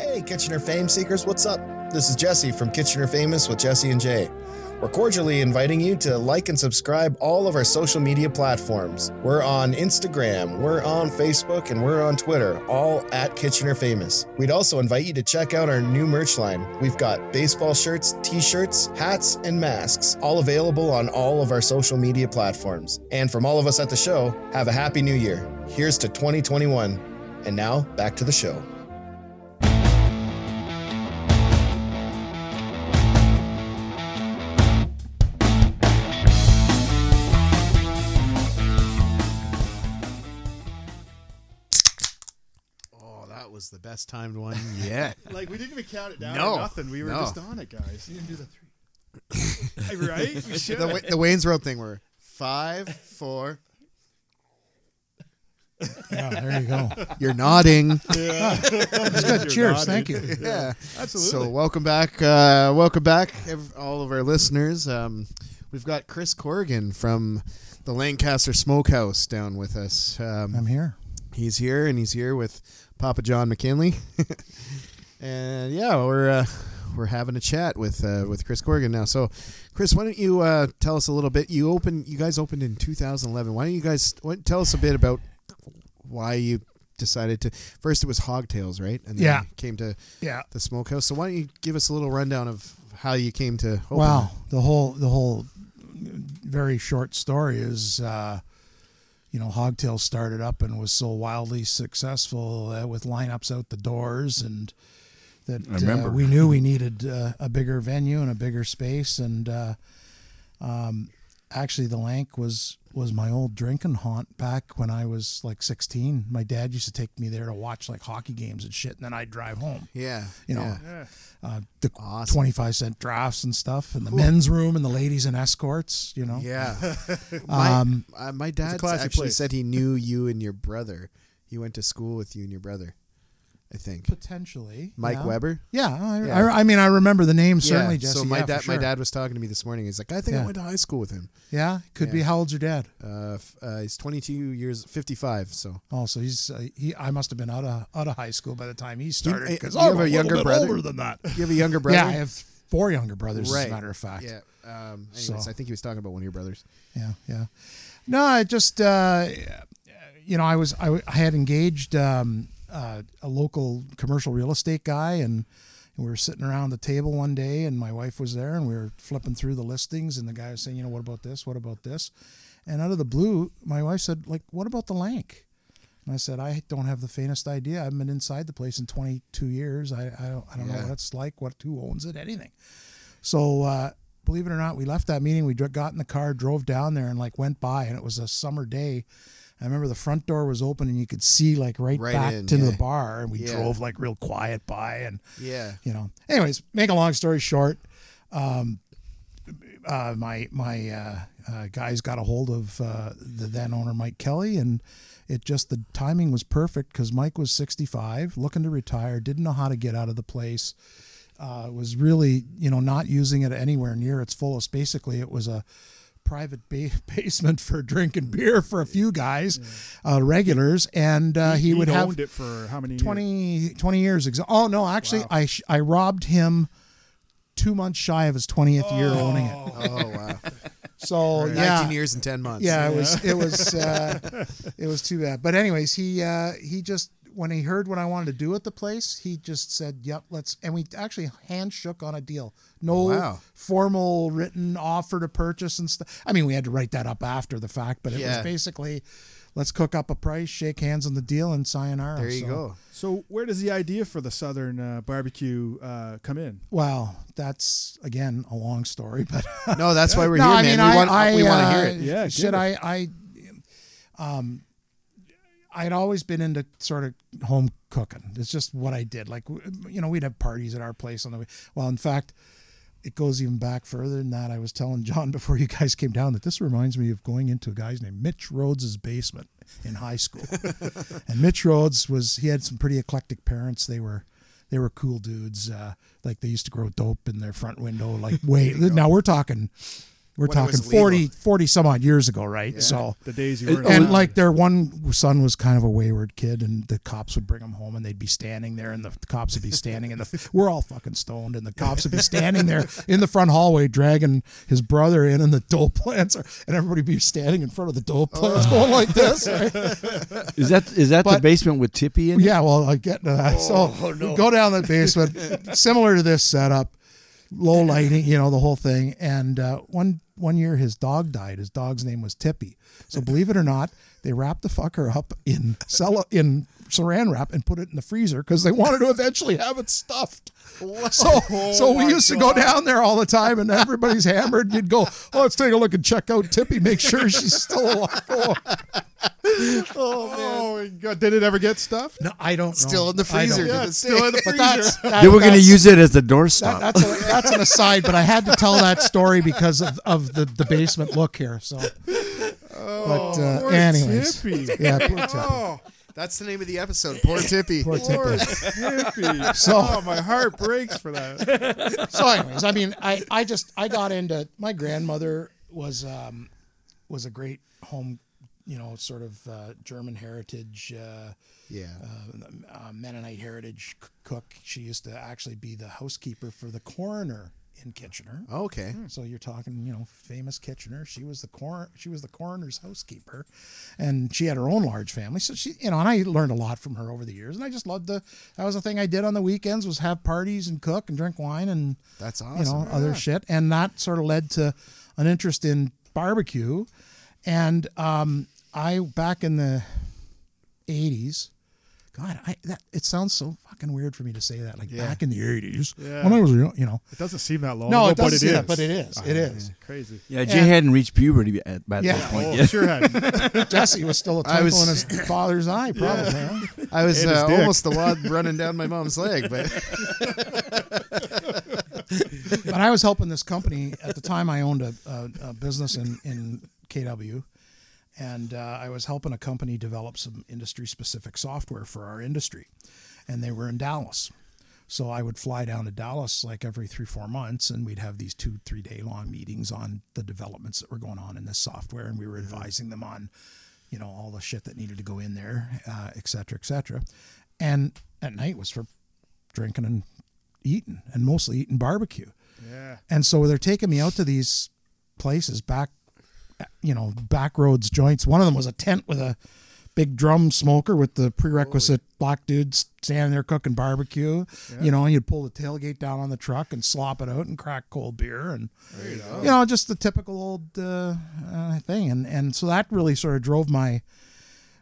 Hey, Kitchener Fame Seekers, what's up? This is Jesse from Kitchener Famous with Jesse and Jay. We're cordially inviting you to like and subscribe all of our social media platforms. We're on Instagram, we're on Facebook, and we're on Twitter, all at Kitchener Famous. We'd also invite you to check out our new merch line. We've got baseball shirts, t-shirts, hats, and masks, all available on all of our social media platforms. And from all of us at the show, have a happy new year. Here's to 2021. And now, back to the show. Best timed one yet. Like we didn't even count it down No, or nothing. We were no. just on it, guys. You didn't do the three. right? We should. the, the Wayne's World thing were five, four. Yeah, there you go. You're nodding. That's good. Cheers. Thank you. yeah. Absolutely. So welcome back, uh, welcome back, ev- all of our listeners. Um, we've got Chris Corrigan from the Lancaster Smokehouse down with us. Um, I'm here. he's here, and he's here with Papa John McKinley, and yeah, we're uh, we're having a chat with uh, with Chris Corrigan now. So, Chris, why don't you uh, tell us a little bit? You opened, you guys opened in 2011. Why don't you guys tell us a bit about why you decided to? First, it was Hogtails, right? And then Yeah. you came to Yeah. the smokehouse. So why don't you give us a little rundown of how you came to open? Wow. The whole the whole very short story is, uh, you know, Hogtail started up and was so wildly successful uh, with lineups out the doors and that. Uh, we knew we needed uh, a bigger venue and a bigger space and uh, um, actually the Lank was was my old drinking haunt back when I was like 16. My dad used to take me there to watch like hockey games and shit, and then I'd drive home. Yeah, You know, yeah. uh, the Awesome. 25 cent drafts and stuff, and the men's room and the ladies and escorts, you know. Yeah. my, Um, uh, my dad actually place. said he knew you and your brother. He went to school with you and your brother, I think. Potentially. Mike yeah. Weber. Yeah, I, Yeah. I, I mean, I remember the name certainly, yeah. Jesse. So my dad, my dad was talking to me this morning. He's like, I think I went to high school with him. Yeah, could be. How old's your dad? Uh, f- uh, he's 22 years, 55. So Oh, so he's uh, he. I must have been out of out of high school by the time he started. eh, Because you have I'm a little younger brother? older than that. you have a younger brother. Yeah, I have four younger brothers. As a matter of fact. Yeah. Um, anyways, So- I think he was talking about one of your brothers. yeah, yeah. No, I just uh, you know I was I, I had engaged um, uh, a local commercial real estate guy, and we were sitting around the table one day, and my wife was there, and we were flipping through the listings, and the guy was saying, you know, what about this? What about this? And out of the blue, my wife said, like, what about the Lank? And I said, I don't have the faintest idea. I haven't been inside the place in 22 years. I, I don't, I don't Yeah. know what it's like, what who owns it, anything. So uh, believe it or not, we left that meeting. We got in the car, drove down there, and like went by, and it was a summer day. I remember the front door was open, and you could see like right, Right back in, to yeah. the bar, and we Yeah. drove like real quiet by, and Yeah. you know. Anyways, make a long story short, um, uh, my my uh, uh, guys got a hold of uh, the then owner Mike Kelly, and it just the timing was perfect because Mike was 65, looking to retire, didn't know how to get out of the place, uh, was really you know not using it anywhere near its fullest. Basically, it was a private ba- basement for drinking beer for a few guys, uh, regulars, and uh, he, He'd have owned it for how many? years? 20, 20 years ago. Oh no, actually, Wow. I sh- I robbed him two months shy of his twentieth year owning it. Oh wow. So 19 yeah, years and 10 months. yeah, it was it was uh, it was too bad. But anyways, he uh, he just when he heard what I wanted to do at the place, he just said, "Yep, let's." And we actually hand shook on a deal. No Wow. formal written offer to purchase and stuff. I mean, we had to write that up after the fact, but it Yeah. was basically, let's cook up a price, shake hands on the deal, and sayonara. There you So- go. So where does the idea for the Southern uh, barbecue uh, come in? Well, that's again a long story, but No, that's why we're no, here, I man. mean, we I, want, I, we want to uh, hear it. Yeah, give Should it. I? I, um, I'd always been into sort of home cooking. It's just what I did. Like, you know, we'd have parties at our place on the way. Well, in fact, it goes even back further than that. I was telling John before you guys came down that this reminds me of going into a guy's named Mitch Rhodes' basement in high school. and Mitch Rhodes was he had some pretty eclectic parents. They were they were cool dudes. Uh, like they used to grow dope in their front window. Like wait, now we're talking We're When talking was 40, 40 some odd years ago, right? So The days you were and like their one son was kind of a wayward kid, and the cops would bring him home, and they'd be standing there, and the cops would be standing, and the we're all fucking stoned, and the cops would be standing there in the front hallway, dragging his brother in, and the dope plants, are, and everybody be standing in front of the dope oh. plants, going like this. right? Is that is that the basement with Tippy in? it? Yeah, well, I get to that. Oh, so we go down the basement, similar to this setup, low lighting, you know, the whole thing. And uh, one one year, his dog died. His dog's name was Tippy. So believe it or not, they wrapped the fucker up in cello in saran wrap and put it in the freezer because they wanted to eventually have it stuffed. So, so we used to go down there all the time, and everybody's hammered. You'd go, oh, let's take a look and check out Tippy, make sure she's still alive. Oh, oh my god! Did it ever get stuffed? no, I don't know. Still in the I don't freezer. know. Did Yeah, it it's still in the freezer. that's that, They were going to use it as the that, doorstop. that's a, that's an aside, but I had to tell that story because of, of the, the basement look here. So, but uh, poor anyways, Tippy. yeah, poor Tippy. Oh, That's the name of the episode. Poor Tippy. Poor poor Tippy. Tippy. So- oh, my heart breaks for that. So, anyways, I mean, I, I just I got into my grandmother was um, was a great home, you know, sort of uh, German heritage. Uh, Yeah. uh, Mennonite heritage c- cook. She used to actually be the housekeeper for the coroner in Kitchener. Okay. So you're talking, you know, famous Kitchener. She was the cor- she was the coroner's housekeeper, and she had her own large family. So she, you know, and I learned a lot from her over the years. And I just loved the. That was the thing I did on the weekends was have parties and cook and drink wine and That's awesome. you know other shit. And that sort of led to an interest in barbecue. And um, I back in the '80s. God, I that it sounds so fucking weird for me to say that. Like Yeah. back in the '80s, Yeah. when I was, young, you know, It doesn't seem that long no, ago, it doesn't but it is. That, but it is. It is Crazy. yeah, Jay and- hadn't reached puberty at, at Yeah. that point Oh, yet. sure had. Jesse was still a twinkle was- in his father's eye, probably. huh? I was And his uh, dick. almost the wad running down my mom's leg, but But I was helping this company at the time. I owned a, a, a business in in KW, and uh, I was helping a company develop some industry specific software for our industry, and they were in Dallas. So I would fly down to Dallas like every three four months, and we'd have these two three day long meetings on the developments that were going on in this software, and we were advising them on, you know, all the shit that needed to go in there, uh, et cetera, et cetera. And at night was for drinking and eating, and mostly eating barbecue. Yeah. And so they're taking me out to these places back, you know, back roads joints. One of them was a tent with a big drum smoker with the prerequisite black dudes standing there cooking barbecue. You know, and you'd pull the tailgate down on the truck and slop it out and crack cold beer and you, know, just the typical old uh, uh, thing. And and so that really sort of drove my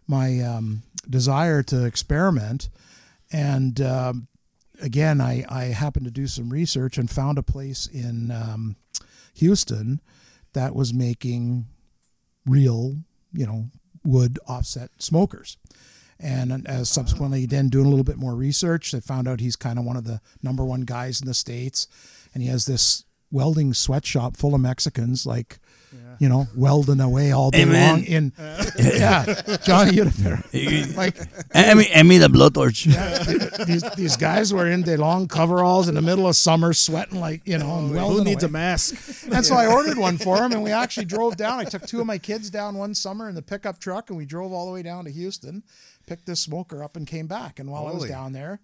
my um, desire to experiment. And um, again, I, I happened to do some research and found a place in um, Houston that was making real, you know, wood offset smokers. And as subsequently then doing a little bit more research, they found out he's kind of one of the number one guys in the states, and he has this welding sweatshop full of Mexicans, like you know, welding away all day Amen. long. In yeah, Johnny, you'd have been like Hand me, hand me the blowtorch. these these guys were in their long coveralls in the middle of summer, sweating like you know, oh, and welding Who needs away. a mask? And so I ordered one for him, and we actually drove down. I took two of my kids down one summer in the pickup truck, and we drove all the way down to Houston, picked this smoker up, and came back. And while I was down there,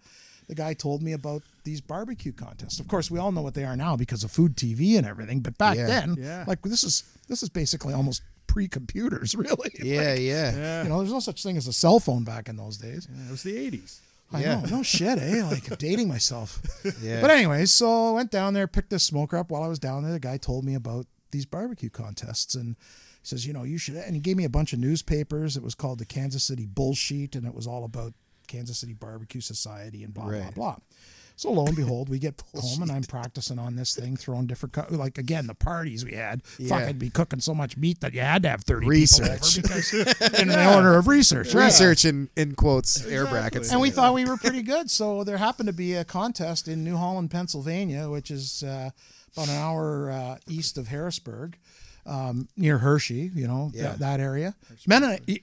the guy told me about these barbecue contests. Of course, we all know what they are now because of food TV and everything. But back Yeah. then, Yeah. like this is this is basically almost pre-computers, really. yeah, yeah. Yeah. You know, there's no such thing as a cell phone back in those days. it was the 80s. I Yeah. know, no shit, eh? Like I'm dating myself. Yeah. But anyways, so I went down there, picked this smoker up. While I was down there, the guy told me about these barbecue contests, and he says, you know, you should. And he gave me a bunch of newspapers. It was called the Kansas City Bullsheet, and it was all about Kansas City Barbecue Society and blah blah Right. blah. So lo and behold, we get home and I'm practicing on this thing, throwing different co- like again the parties we had. Fuck, I'd be cooking so much meat that you had to have thirty Research. people over because in the order of research. right? Research in, in quotes, air brackets. And we thought we were pretty good. So there happened to be a contest in New Holland, Pennsylvania, which is uh, about an hour uh, east of Harrisburg, um, near Hershey, you know, Yeah. that, that area. Mennonite,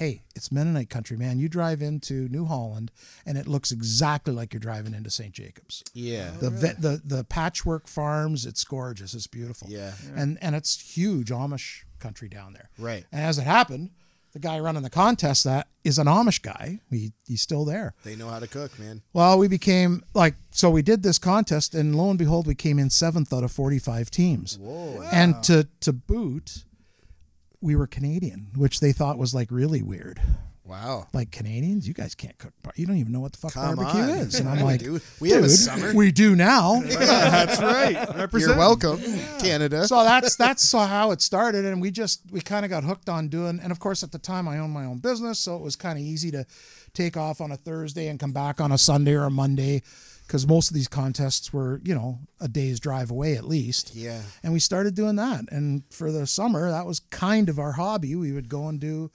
hey, it's Mennonite country, man. You drive into New Holland, and it looks exactly like you're driving into St. Jacobs. Yeah. Oh, the ve- the the patchwork farms, it's gorgeous. It's beautiful. Yeah. And and it's huge Amish country down there. Right. And as it happened, the guy running the contest that is an Amish guy. He he's still there. They know how to cook, man. Well, we became like so we did this contest and lo and behold we came in 7th out of 45 teams. Whoa. And to to boot we were Canadian, which they thought was like really weird. Wow. Like Canadians, you guys can't cook. bar- You don't even know what the fuck Come barbecue on. is. And I'm like, do. We have a "Dude, summer." We do now. That's right. You're welcome, Canada. so that's that's how it started and we just we kind of got hooked on doing and of course at the time i owned my own business so it was kind of easy to take off on a thursday and come back on a sunday or a monday because most of these contests were you know a day's drive away at least. Yeah. and we started doing that. And for the summer that was kind of our hobby. We would go and do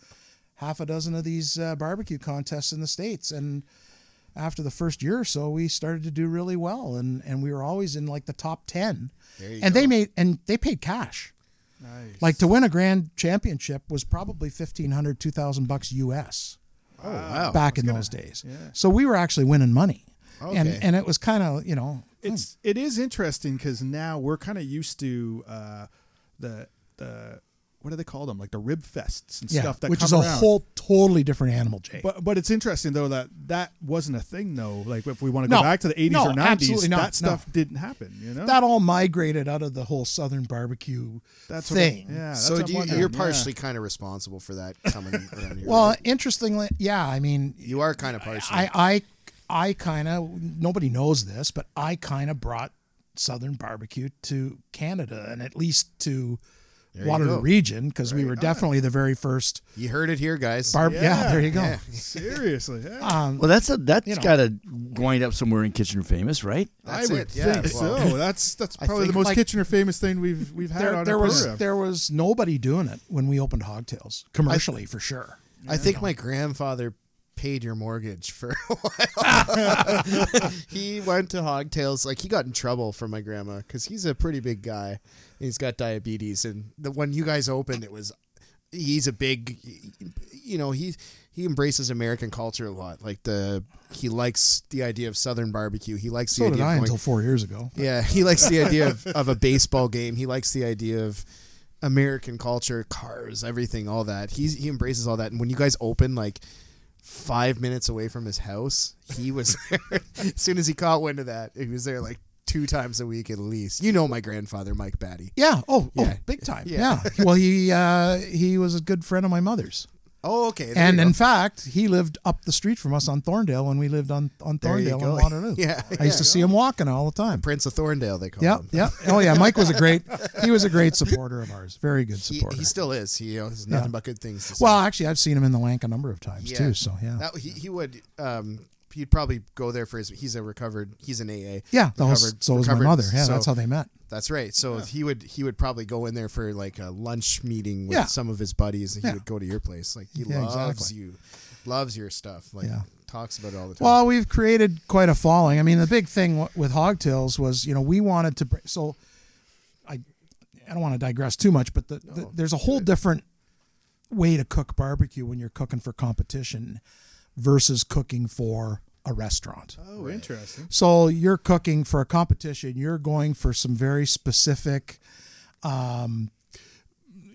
half a dozen of these uh, barbecue contests in the states. And after the first year or so we started to do really well. And and we were always in like the top 10 There you and go. they made and they paid cash. Nice. like to win a grand championship was probably 1500 2000 bucks us Oh wow. back in those days. Yeah. so we were actually winning money. and Okay. and it was kind of you know it's it is interesting because now we're kind of used to uh, the the what do they call them like the rib fests and yeah stuff that which come is a around. whole totally different animal jay But but it's interesting though that that wasn't a thing though. Like if we want to go No. back to the 80s No, or 90s, absolutely not. that stuff didn't happen. You know, that all migrated out of the whole southern barbecue that's what thing yeah. That's so do you, wondering, you're yeah. partially kind of responsible for that coming around here. well right? interestingly yeah i mean you are kind of partially. i i i kind of nobody knows this but i kind of brought southern barbecue to canada and at least to you waterloo region because we were definitely the very first you heard it here, guys. barb yeah, Yeah, there you go yeah. Seriously, yeah. um Well, that's a that's You know. got to wind up somewhere in Kitchener Famous, right? That's I would it. Yeah. think well, so. That's that's I probably the most like- Kitchener famous thing we've we've had there, on there was program. there was nobody doing it when we opened Hogtails commercially for sure. I think my grandfather paid your mortgage for a while. he went to Hogtails. Like he got in trouble for my grandma because he's a pretty big guy. He's got diabetes, and the, when you guys opened, it was he's a big, you know, he he embraces American culture a lot. Like the he likes the idea of Southern barbecue. He likes the So did idea I of going, until four years ago. yeah, he likes the idea of, of a baseball game. He likes the idea of American culture, cars, everything, all that. He's he embraces all that. And when you guys open like five minutes away from his house, he was there. as soon as he caught wind of that, he was there like two times a week at least. You know my grandfather, Mike Batty. Yeah. Oh, Yeah. oh, big time. Yeah. Yeah. well, he uh, he was a good friend of my mother's, Oh, okay. there and in go. fact, he lived up the street from us on Thorndale when we lived on on Thorndale in Waterloo. Yeah, I used to see him walking all the time. Prince of Thorndale, they call Yeah, him. yeah. Oh yeah, Mike was a great. He was a great supporter of ours. Very good He, supporter. he still is. He you know, has nothing Yeah. but good things to say. well, actually, I've seen him in the Lank a number of times Yeah. too. So yeah, That, he, he would um he'd probably go there for his he's a recovered he's an AA. yeah. That was, recovered- so was my mother. Yeah, so- that's how they met. That's right. So he would he would probably go in there for like a lunch meeting with Yeah. some of his buddies and he Yeah. would go to your place. Like he Yeah, loves exactly. you. Loves your stuff. Like Yeah. talks about it all the time. Well, we've created quite a following. I mean, the big thing w- with Hogtails was, you know, we wanted to. br- So, I, I don't want to digress too much, but the, the, there's a whole different way to cook barbecue when you're cooking for competition versus cooking for a restaurant. oh, interesting. So you're cooking for a competition. You're going for some very specific um,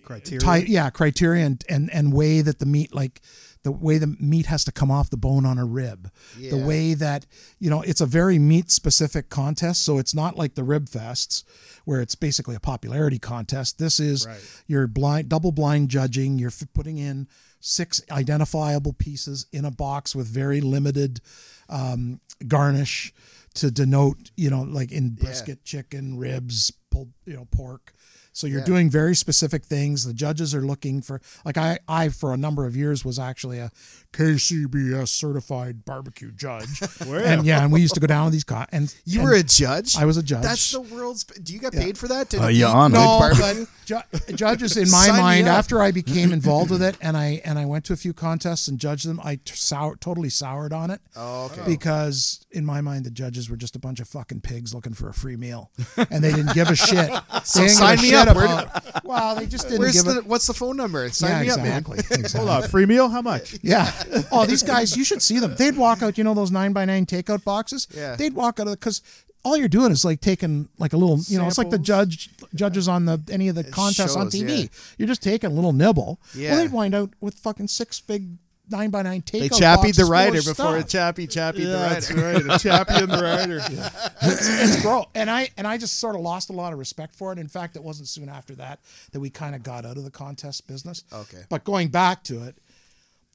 Criteria. type yeah criteria and, and and way that the meat like the way the meat has to come off the bone on a rib the way that you know it's a very meat specific contest so it's not like the rib fests where it's basically a popularity contest this is Right. you're blind double blind judging you're f- putting in six identifiable pieces in a box with very limited um, garnish to denote you know like in brisket chicken ribs pulled you know pork so you're Yeah. doing very specific things. The judges are looking for like I I for a number of years was actually a KCBS certified barbecue judge. And yeah, and we used to go down to these con and you and were a judge? I was a judge. That's the world's do you get paid for that? To Uh, eat yeah, on no, barbecue? ju- judges in my Sign me mind up. after I became involved with it and I and I went to a few contests and judged them, I t- sour, totally soured on it. Oh, okay. Because in my mind, the judges were just a bunch of fucking pigs looking for a free meal, and they didn't give a shit. So They didn't give sign me up. bit Where- about. Well, they just didn't Where's give the, it. what's the phone number? Sign Yeah, me up, man. exactly. exactly. Hold on, free meal? How much? Yeah. Oh, these guys, you should see them. They'd walk out, you know, those nine by nine takeout boxes. Yeah. They'd walk out of because all you're doing is like taking like a little, you know, it's like the judge judges on the any of the contests on TV. yeah. You're just taking a little nibble. Yeah. Well, they'd wind out with fucking six big nine by nine takeout. They chappied the boxes rider before stuff. it chappy chappied the that's rider. right. A chappy and the rider. it's gross. And I and I just sort of lost a lot of respect for it. In fact, it wasn't soon after that that we kind of got out of the contest business. Okay. But going back to it,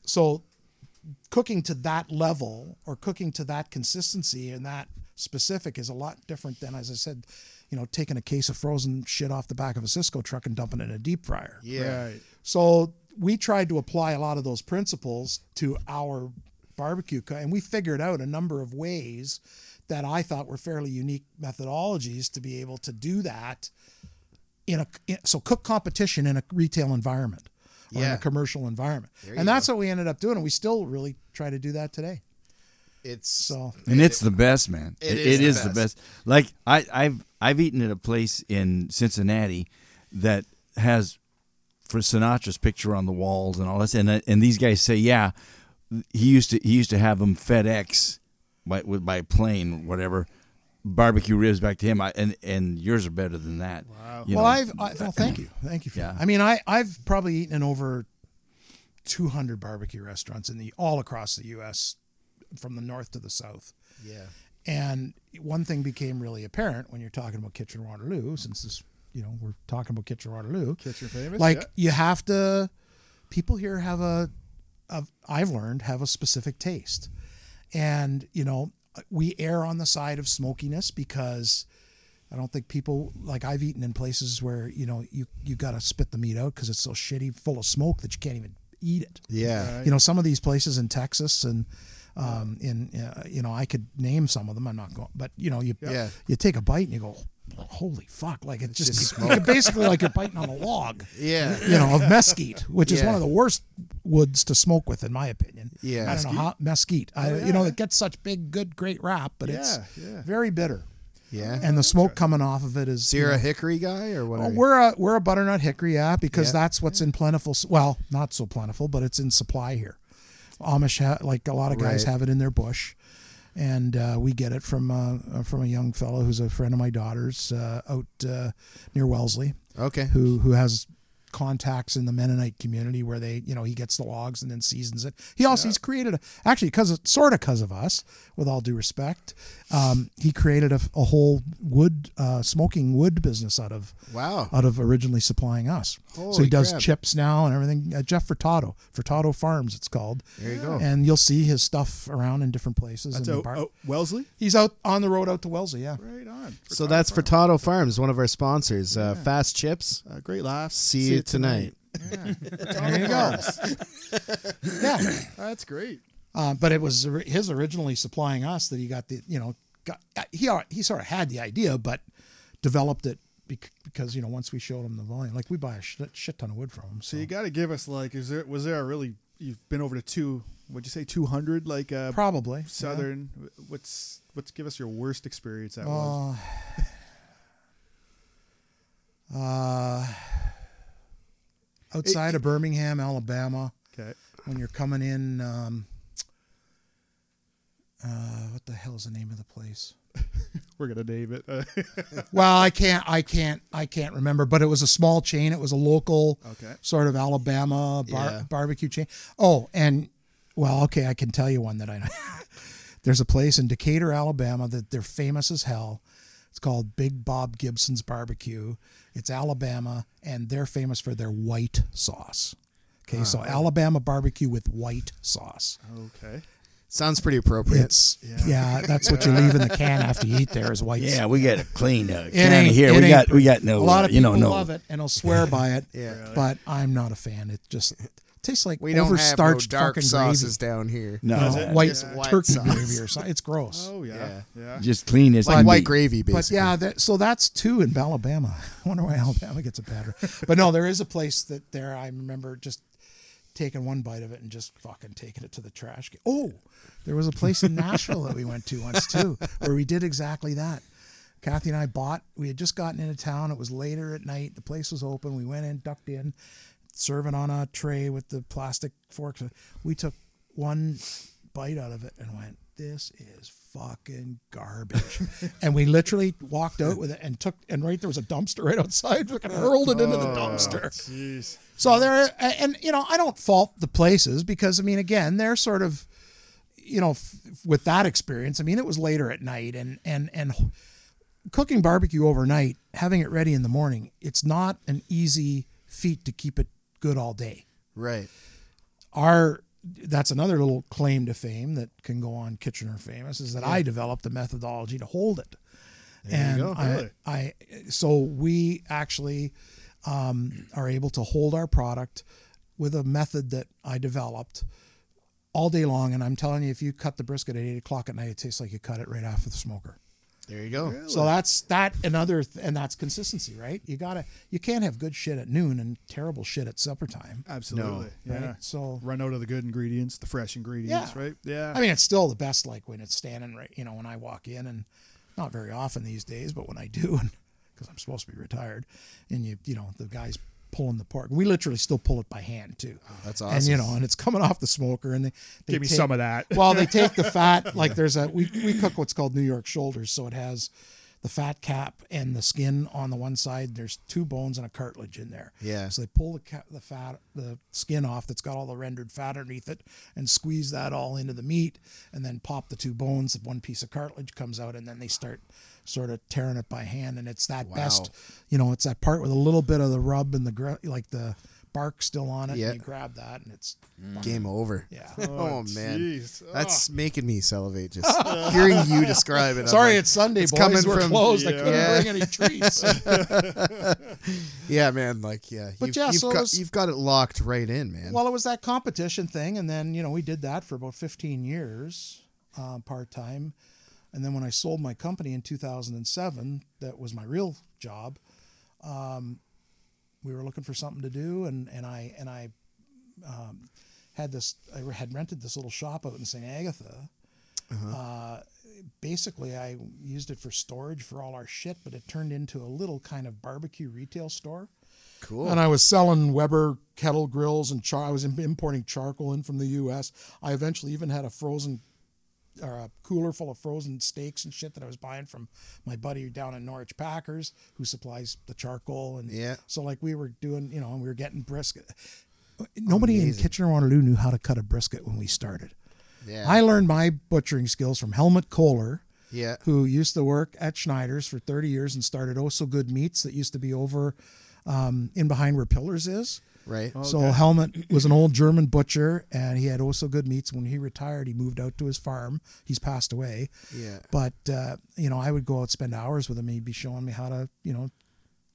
so cooking to that level or cooking to that consistency and that specific is a lot different than, as I said, you know, taking a case of frozen shit off the back of a Sysco truck and dumping it in a deep fryer. Yeah. Right. So we tried to apply a lot of those principles to our barbecue, co- and we figured out a number of ways that I thought were fairly unique methodologies to be able to do that in a in, so cook competition in a retail environment or in Yeah. a commercial environment, you and that's what we ended up doing, and we still really try to do that today. It's So And it's the best, man. It It, is it the is the best. best. Like I, I've I've eaten at a place in Cincinnati that has for Sinatra's picture on the walls and all this, and uh, and these guys say, yeah, he used to he used to have them FedEx by with by plane whatever barbecue ribs back to him. I, and and yours are better than that. Wow. well, I've I, well, thank you, thank you. For Yeah. that. I mean, I I've probably eaten in over 200 barbecue restaurants in the all across the U.S. from the north to the south. yeah. And one thing became really apparent when you're talking about Kitchen Waterloo, since this, you know, we're talking about Kitchen Waterloo. Kitchen famous. Like yeah. you have to, people here have a, a, I've learned have a specific taste, and you know we err on the side of smokiness because I don't think people like I've eaten in places where you know you you got to spit the meat out because it's so shitty, full of smoke that you can't even eat it Yeah. you know some of these places in Texas and um, in uh, you know I could name some of them. I'm not going, but you know you Yeah. you take a bite and you go, holy fuck! Like it's just, just you, you basically like you're biting on a log. Yeah. You know of mesquite, which is one of the worst woods to smoke with, in my opinion. Yeah. I don't know how mesquite. I, oh, You know it gets such big, good, great rap, but it's Yeah, yeah. very bitter, Yeah. and the smoke coming off of it is. So you're a hickory guy or what? Oh, are you? we're a we're a butternut hickory, yeah, because Yeah. that's what's in plentiful. Well, not so plentiful, but it's in supply here. Amish, ha- like a lot of guys, Right. have it in their bush, and uh, we get it from uh, from a young fellow who's a friend of my daughter's uh, out uh, near Wellesley, okay. who who has contacts in the Mennonite community where they, you know, he gets the logs and then seasons it. He also he's created a actually because of sort of because of us, with all due respect, um, he created a, a whole wood uh, smoking wood business out of Wow. out of originally supplying us. so he does crap. chips now and everything. Uh, Jeff Furtado, Furtado Farms, it's called. There you go. And you'll see his stuff around in different places. That's in the out, bar- out Wellesley. He's out on the road out to Wellesley. Yeah. Right on. So that's Furtado Farms, one of our sponsors. Uh, Fast Chips. Uh, great laughs. See, you tonight. There you go. yeah. That's great. Uh, but it was his originally supplying us that he got the you know got uh, he he sort of had the idea but developed it because you know once we showed him the volume like we buy a shit, shit ton of wood from him. So, So you got to give us like, is there was there a really? You've been over to two. What'd you say? Two hundred like uh, probably yeah. southern. What's what's give us your worst experience at was? Uh, outside of Birmingham, Alabama, Okay. when you're coming in, um, uh, what the hell is the name of the place? We're gonna name it. Well, I can't, I can't, I can't remember. But it was a small chain. It was a local, Okay. sort of Alabama bar- Yeah. barbecue chain. Oh, and well, okay, I can tell you one that I know. There's a place in Decatur, Alabama that they're famous as hell. It's called Big Bob Gibson's Barbecue. It's Alabama, and they're famous for their white sauce. Okay, so Alabama barbecue with white sauce. okay. Sounds pretty appropriate. It's yeah, that's what you leave in the can after you eat. There is white. Yeah, sauce. we got a clean uh, It can ain't- here. We got we got no. A lot uh, of you people know no. love it and will swear by it. Yeah. but I'm not a fan. It just tastes like we don't have no overstarched dark fucking sauces gravy. down here. No, You know, it? white Just white turkey sauce. gravy or something. It's gross. Oh yeah. Yeah. just clean as Like can white be. gravy, But basically. yeah, that, so that's two in Alabama. I wonder why Alabama gets a bad rap. But no, there is a place that there I remember just taking one bite of it and just fucking taking it to the trash. can. Oh, there was a place in Nashville that we went to once too, where we did exactly that. Kathy and I bought. We had just gotten into town. It was later at night. The place was open. We went in, ducked in, serving on a tray with the plastic forks. We took one bite out of it and went, "This is fucking garbage." and we literally walked out with it and took. And right there was a dumpster right outside. Fucking hurled it into the oh, dumpster. Jeez. So there, and you know, I don't fault the places because I mean, again, they're sort of, you know, f- with that experience. I mean, it was later at night, and and and cooking barbecue overnight, having it ready in the morning, it's not an easy feat to keep it good all day. Right. Our that's another little claim to fame that can go on Kitchener Famous is that I developed a methodology to hold it. and go. I, Really? I so we actually um, are able to hold our product with a method that I developed all day long. And I'm telling you, if you cut the brisket at eight o'clock at night, it tastes like you cut it right off of the smoker. There you go. So that's that another th- and that's consistency, right? You gotta you can't have good shit at noon and terrible shit at supper time. Absolutely. Right? Yeah. So Run out of the good ingredients, the fresh ingredients, Yeah. right? Yeah. I mean, it's still the best. Like when it's standing right, you know, when I walk in, and not very often these days, but when I do, and because I'm supposed to be retired, and you, you know, the guys pulling the pork, we literally still pull it by hand too. Oh, that's awesome. And you know, and it's coming off the smoker, and they, they Give me take- some of that. well, they take the fat. Like there's a we we cook what's called New York shoulders, so it has the fat cap and the skin on the one side. There's two bones and a cartilage in there. Yeah. So they pull the ca- the fat the skin off that's got all the rendered fat underneath it and squeeze that all into the meat and then pop the two bones. One piece of cartilage comes out and then they start sort of tearing it by hand and it's that best. You know, it's that part with a little bit of the rub and the gr- like the bark still on it. Yeah. And you grab that and it's Game over. yeah. Oh, man, jeez. that's making me salivate just hearing you describe it. Sorry, like, it's Sunday, it's boys. coming We're from- closed. I Yeah. couldn't Yeah. bring any treats. yeah, man. Like, yeah, But you've, yeah, you've so got was- you've got it locked right in, man. well, it was that competition thing, and then you know we did that for about 15 years, uh, part time, and then when I sold my company in 2007, that was my real job. Um, we were looking for something to do, and and I and I um, had this. I had rented this little shop out in St. Agatha. Uh, basically, I used it for storage for all our shit, but it turned into a little kind of barbecue retail store. cool. And I was selling Weber kettle grills and char. I was importing charcoal in from the U.S. I eventually even had a frozen or a cooler full of frozen steaks and shit that I was buying from my buddy down in Norwich Packers, who supplies the charcoal. And Yeah. so like we were doing, you know, and we were getting brisket. Nobody in Amazing. Kitchener Waterloo knew how to cut a brisket when we started. yeah, I learned my butchering skills from Helmut Kohler, yeah, who used to work at Schneider's for 30 years and started Oh So Good Meats that used to be over um, in behind where Pillars is. Right. So Helmut was an old German butcher, and he had oh so good meats. When he retired, he moved out to his farm. He's passed away, Yeah. but uh, you know, I would go out spend hours with him. He'd be showing me how to, you know.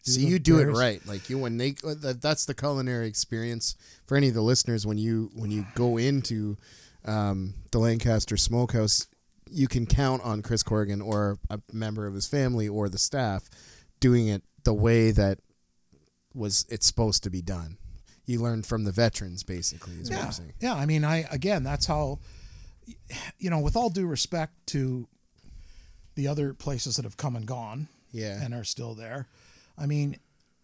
So you do it right, like you when they uh, that, that's the culinary experience for any of the listeners when you when you go into um, the Lancaster Smokehouse, you can count on Chris Corrigan or a member of his family or the staff doing it the way that was it's supposed to be done. You learn from the veterans, basically, is what Yeah, I'm saying. yeah. I mean, I again, that's how. You know, with all due respect to the other places that have come and gone, Yeah. and are still there. I mean,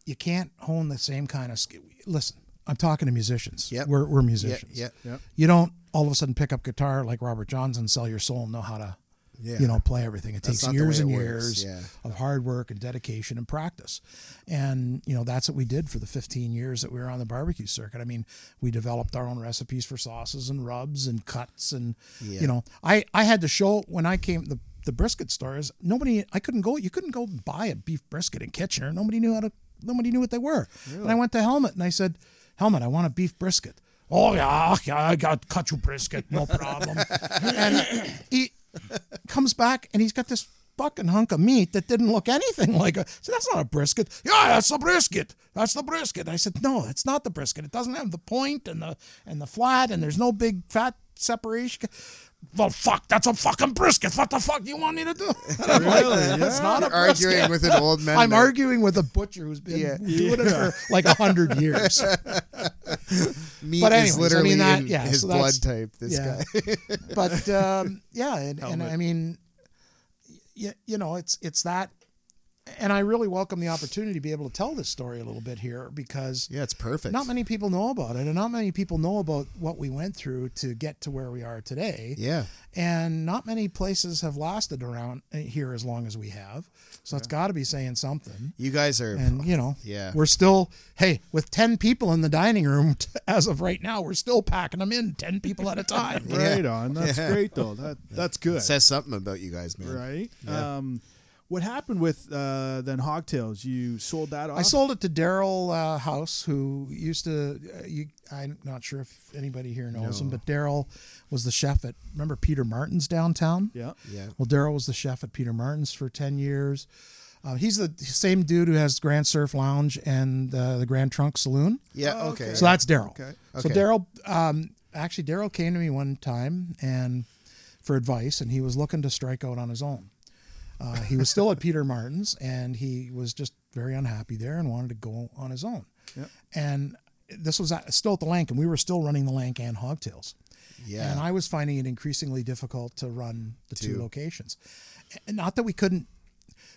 you can't hone the same kind of skill. Listen, I'm talking to musicians. Yep. We're, we're Yeah, musicians. yeah, Yep. You don't all of a sudden pick up guitar like Robert Johnson, sell your soul, and know how to, yeah. you know, play everything. It That's takes years and years yeah. of hard work and dedication and practice. And, you know, that's what we did for the 15 years that we were on the barbecue circuit. I mean, we developed our own recipes for sauces and rubs and cuts. And, Yeah. you know, I, I had to show when I came, the, the brisket stores, nobody, I couldn't go, you couldn't go buy a beef brisket in Kitchener. Nobody knew how to, nobody knew what they were. And I went to Helmut and I said, Helmut, I want a beef brisket. Oh yeah, yeah, I got cut you brisket, no problem. and he comes back and he's got this fucking hunk of meat that didn't look anything like a. So that's not a brisket. Yeah, that's the brisket. That's the brisket. I said, no, it's not the brisket. It doesn't have the point and the and the flat and there's no big fat separation. Well, fuck, that's a fucking brisket. What the fuck do you want me to do? And I'm like, that's not a You're brisket. arguing with an old man. I'm there. arguing with a butcher who's been Yeah. doing it for like a hundred years. Meat But is anyways, I literally mean that- yeah, his so blood type. This yeah. guy. but um, yeah, and, and I mean, you, you know, it's it's that and I really welcome the opportunity to be able to tell this story a little bit here because Yeah, it's perfect. not many people know about it, and not many people know about what we went through to get to where we are today. Yeah. And not many places have lasted around uh, here as long as we have. So it's got to be saying something. You guys are. And you know, Yeah. we're still hey with ten people in the dining room as of right now. We're still packing them in ten people at a time. Yeah. Right on. That's Yeah. great though. That that's good. it says something about you guys, man. right. Yeah. Um, what happened with uh, then Hogtails? You sold that off. I sold it to Daryl uh, House, who used to. Uh, you, I'm not sure if anybody here knows him, but Daryl was the chef at. Remember Peter Martin's downtown? Yeah. Yeah. Well, Daryl was the chef at Peter Martin's for ten years. Uh, he's the same dude who has Grand Surf Lounge and uh, the Grand Trunk Saloon. Yeah. Oh, okay. okay. So that's Daryl. Okay. So Daryl, um, actually, Daryl came to me one time and for advice, and he was looking to strike out on his own. Uh, he was still at Peter Martin's, and he was just very unhappy there and wanted to go on his own. Yep. And this was at, still at the Lank, and we were still running the Lank and Hogtails. yeah. And I was finding it increasingly difficult to run the two Two. locations. And not that we couldn't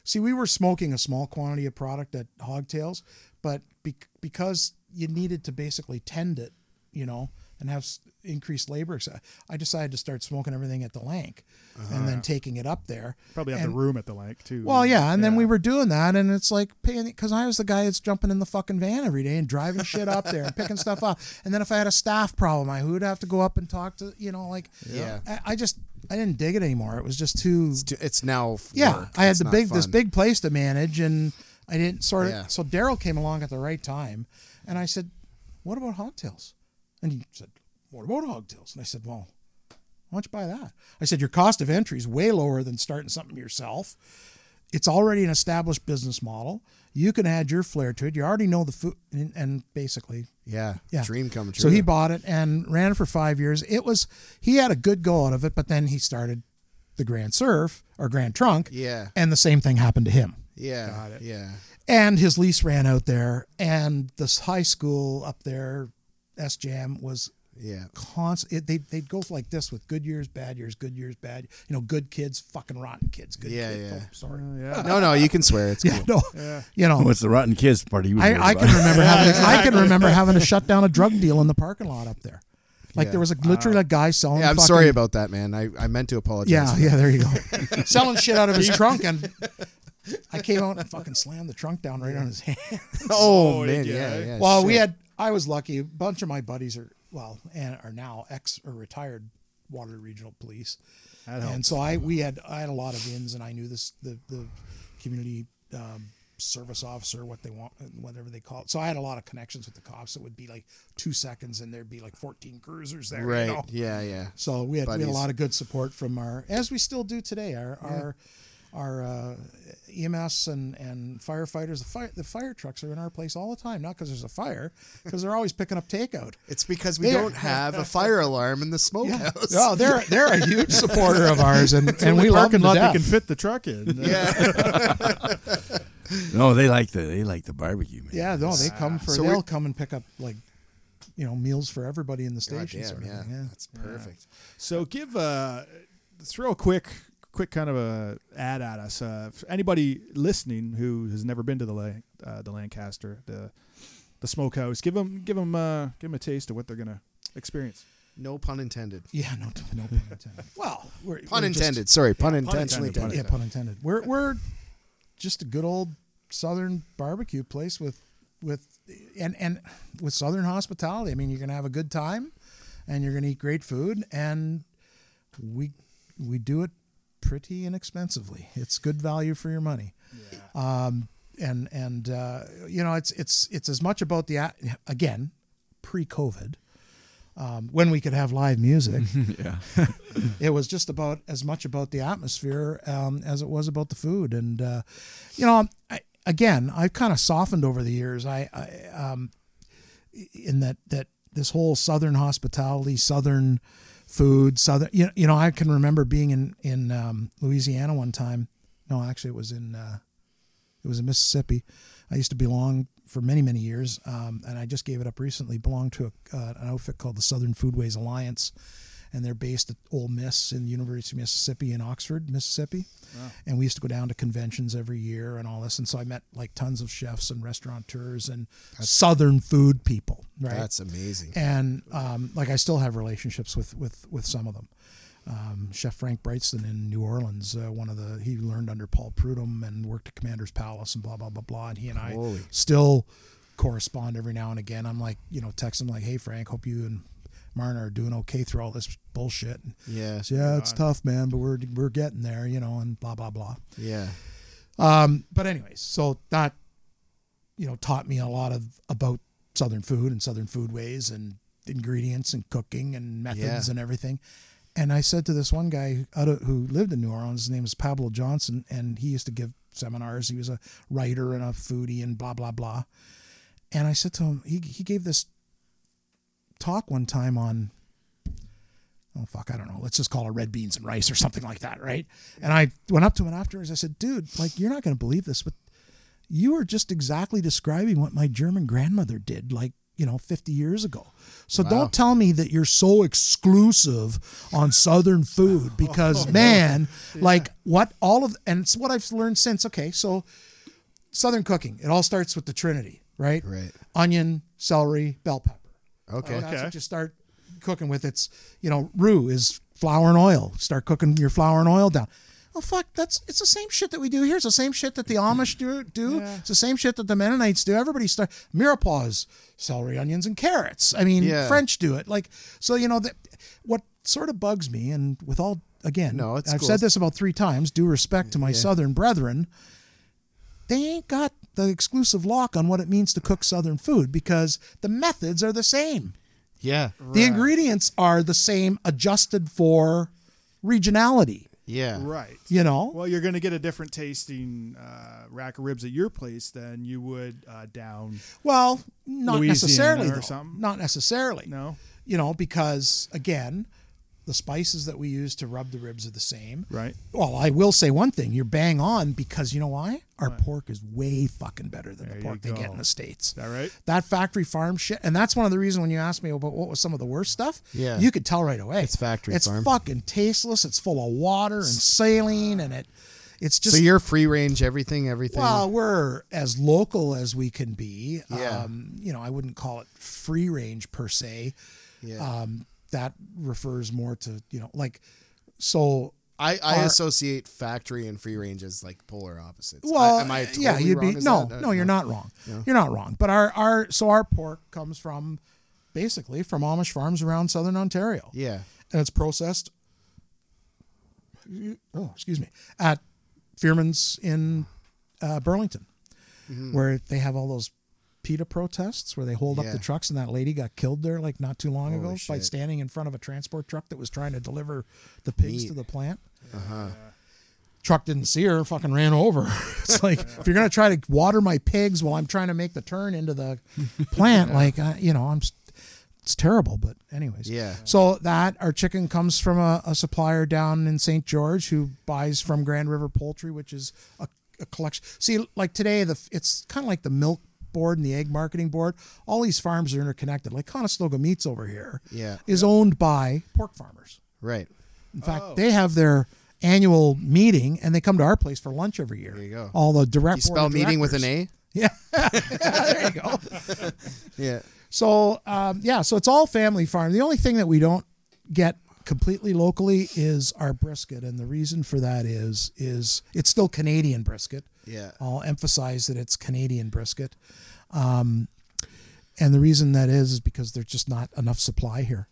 see, we were smoking a small quantity of product at Hogtails, but be, because you needed to basically tend it, you know, and have s- increased labor, So I decided to start smoking everything at the Lank and uh-huh. then taking it up there. Probably have And- the room at the Lank too. well, yeah, and then we were doing that, and it's like paying because I was the guy that's jumping in the fucking van every day and driving shit up there and picking stuff up. And then if I had a staff problem, I would have to go up and talk to you know like Yeah. I, I just I didn't dig it anymore. It was just too It's, too- it's now. yeah. work. I had It's the not big this big place to manage, and I didn't sort of. Yeah. So Daryl came along at the right time, and I said, "What about hogtails?" And he said, "What about hogtails?" And I said, "Well." Why don't you buy that? I said, Your cost of entry is way lower than starting something yourself. It's already an established business model. You can add your flair to it. You already know the food, and, and basically, Yeah. yeah. Dream come true. So he bought it and ran it for five years. It was he had a good go out of it, but then he started the Grand Surf or Grand Trunk, Yeah. and the same thing happened to him. Yeah. Got it. Yeah. And his lease ran out there, and this high school up there, S Jam was Yeah. constant. They they'd go like this with good years, bad years, good years, bad. You know, good kids, fucking rotten kids. Good Yeah, kids. yeah. Oh, sorry. Uh, yeah. No, no, you can swear. It's Yeah, cool. no. You know, it's the rotten kids part you I, I about? can remember having I can remember having to shut down a drug deal in the parking lot up there. Like Yeah. there was a, literally a guy selling. Yeah, I'm fucking- sorry about that, man. I, I meant to apologize. Yeah, yeah. There you go. selling shit out of his trunk, and I came out and fucking slammed the trunk down right on his hand. Oh, Oh, man, did ya? yeah, yeah. well, we had. I was lucky. A bunch of my buddies are well, and are now ex or retired Waterloo Regional Police, and so I we had I had a lot of ins, and I knew this the the community. Um, service officer what they want whatever they call it so i had a lot of connections with the cops it would be like two seconds and there'd be like 14 cruisers there you Right. know? Yeah, yeah. So we had, we had a lot of good support from our, as we still do today, our our our uh, EMS and, and firefighters. The fire the fire trucks are in our place all the time, not because there's a fire, because they're always picking up takeout. It's because we They don't have a fire alarm in the smokehouse. Oh, they're they're a huge supporter of ours, and, and we love them parking to death. they can fit the truck in. Yeah. no, they like the they like the barbecue, man. yeah, no, they come for So they'll come and pick up like, you know, meals for everybody in the God station. damn, sort of yeah. yeah. That's perfect. So give uh throw a quick quick kind of a ad at us. Uh, for anybody listening who has never been to the La- uh, the Lancaster, the the smokehouse, give them give them uh, give them a taste of what they're gonna experience. No pun intended. Yeah, no, no pun intended. Well, we're, Pun we're just- intended. Sorry, pun intentionally intended, pun intended. yeah, pun intended. We're we're just a good old southern barbecue place with with and and with southern hospitality. I mean, you're gonna have a good time, and you're gonna eat great food, and we we do it pretty inexpensively. It's good value for your money. Um, and and uh, you know, it's it's it's as much about the again pre-COVID. Um, when we could have live music, yeah. it was just about as much about the atmosphere um, as it was about the food. And uh, you know, I, again, I've kind of softened over the years. I, I um, in that that this whole southern hospitality, southern food, southern. You know, you know, I can remember being in in um, Louisiana one time. No, actually, it was in uh, it was in Mississippi. I used to belong for many many years, um, and I just gave it up recently. Belonged to a, uh, an outfit called the Southern Foodways Alliance, and they're based at Ole Miss in the University of Mississippi in Oxford, Mississippi. And we used to go down to conventions every year and all this. And so I met like tons of chefs and restaurateurs and Southern food people. Right. That's amazing. and um, like I still have relationships with with with some of them. Um, Chef Frank Brigtsen in New Orleans, uh, one of the he learned under Paul Prudhomme and worked at Commander's Palace and blah blah blah blah. And he and I still correspond every now and again. I'm like, you know, text him like, "Hey Frank, hope you and Marna are doing okay through all this bullshit." And Yeah. he yeah, it's tough, man, but we're we're getting there, you know, and blah blah blah. Yeah. Um, but anyways, so that you know taught me a lot of about Southern food and Southern food ways and ingredients and cooking and methods Yeah. and everything. And I said to this one guy out of, who lived in New Orleans, his name is Pableaux Johnson, and he used to give seminars. He was a writer and a foodie and blah blah blah. And I said to him, he he gave this talk one time on oh fuck, I don't know. Let's just call it red beans and rice or something like that, right? And I went up to him afterwards. I said, dude, like you're not going to believe this, but you are just exactly describing what my German grandmother did, like you know, 50 years ago. So don't tell me that you're so exclusive on Southern food because, oh, man, like what all of, and it's what I've learned since. Okay, so Southern cooking, it all starts with the Trinity, right? Right. Onion, celery, bell pepper. Okay. And That's Okay. what you start cooking with. It's you know, roux is flour and oil. Start cooking your flour and oil down. Oh fuck, that's it's the same shit that we do here. It's the same shit that the Amish do. do. It's the same shit that the Mennonites do. Everybody start mirepoix celery, onions, and carrots. I mean, Yeah. French do it. Like so, you know that what sort of bugs me, and with all again, No, it's I've cool. said this about three times. Due respect to my Southern brethren, they ain't got the exclusive lock on what it means to cook Southern food because the methods are the same. Yeah. Right. The ingredients are the same, adjusted for regionality. Yeah. Right. You know, Well, you're going to get a different tasting uh, rack of ribs at your place than you would uh, down. well, not Louisiana necessarily. or though. something? Not necessarily. No. You know, because again, the spices that we use to rub the ribs are the same. Right. Well, I will say one thing: you're bang on because you know why? Our pork is way fucking better than There the pork they get in the states. Is that right? That factory farm shit, and that's one of the reasons when you asked me about what was some of the worst stuff, Yeah. you could tell right away. It's factory It's farm. fucking tasteless. It's full of water and saline, and it, it's just. So you're free range everything, everything. well, we're as local as we can be. Yeah. Um, you know, I wouldn't call it free range per se. yeah. Um, that refers more to you know, like, so I, I our- associate factory and free range as like polar opposites. Well, I, am I totally yeah, you'd be no, that- no, you're not wrong. You're not wrong. But our our so our pork comes from basically from Amish farms around southern Ontario, Yeah. and it's processed. Oh, excuse me, at Fearman's in uh, Burlington, Mm-hmm. where they have all those PETA protests where they hold up the trucks, and that lady got killed there like not too long Holy ago by standing in front of a transport truck that was trying to deliver the pigs Meat. to the plant Uh-huh. truck didn't see her, fucking ran over. It's like if you're gonna try to water my pigs while I'm trying to make the turn into the plant, like uh, you know, I'm. s- It's terrible, but anyways. Yeah. So that our chicken comes from a, a supplier down in St. George who buys from Grand River Poultry, which is a, a collection. See, like today, the it's kind of like the milk board and the egg marketing board. All these farms are interconnected. Like Conestoga Meats over here is Yeah. is owned by pork farmers. Right. In fact, Oh. they have their annual meeting and they come to our place for lunch every year. There you go. All the direct. You board spell of meeting with an directors. A? Yeah. there you go. Yeah. So um, yeah, so it's all family farm. The only thing that we don't get completely locally is our brisket, and the reason for that is is it's still Canadian brisket. Yeah. I'll emphasize that it's Canadian brisket, um, and the reason that is is because there's just not enough supply here.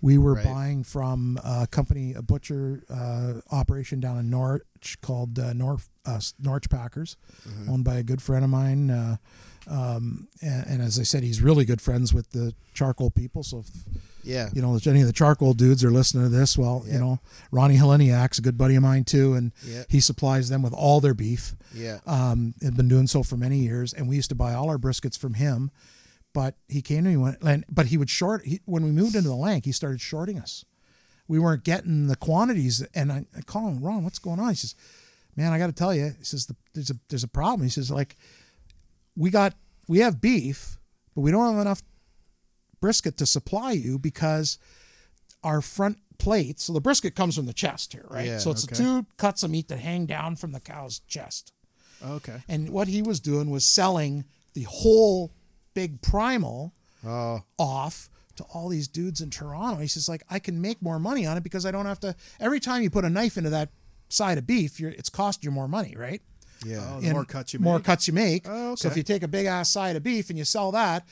We were Right. buying from a company, a butcher uh, operation down in Norwich called uh, North uh, Norwich Packers, owned by a good friend of mine. Uh, um, and, and as I said, he's really good friends with the charcoal people. So if Yeah. you know if any of the charcoal dudes are listening to this, well, Yeah. you know Ronnie Heleniak's a good buddy of mine too, and Yeah. he supplies them with all their beef. Yeah. Um, had been doing so for many years, and we used to buy all our briskets from him. But he came to me when, and, but he would short. He, when we moved into the Lank, he started shorting us. We weren't getting the quantities, and I, I call him Ron. What's going on? He says, "Man, I got to tell you." He says, the, "There's a there's a problem." He says, "Like, we got we have beef, but we don't have enough brisket to supply you because our front plate, So the brisket comes from the chest here, right? Yeah, so it's okay. the two cuts of meat that hang down from the cow's chest. Okay. And what he was doing was selling the whole big primal Oh, off to all these dudes in Toronto. He's just like, I can make more money on it because I don't have to. Every time you put a knife into that side of beef, you're, it's cost you more money, right? yeah. Oh, the more cuts you more cuts you make. Oh, okay. So if you take a big ass side of beef and you sell that,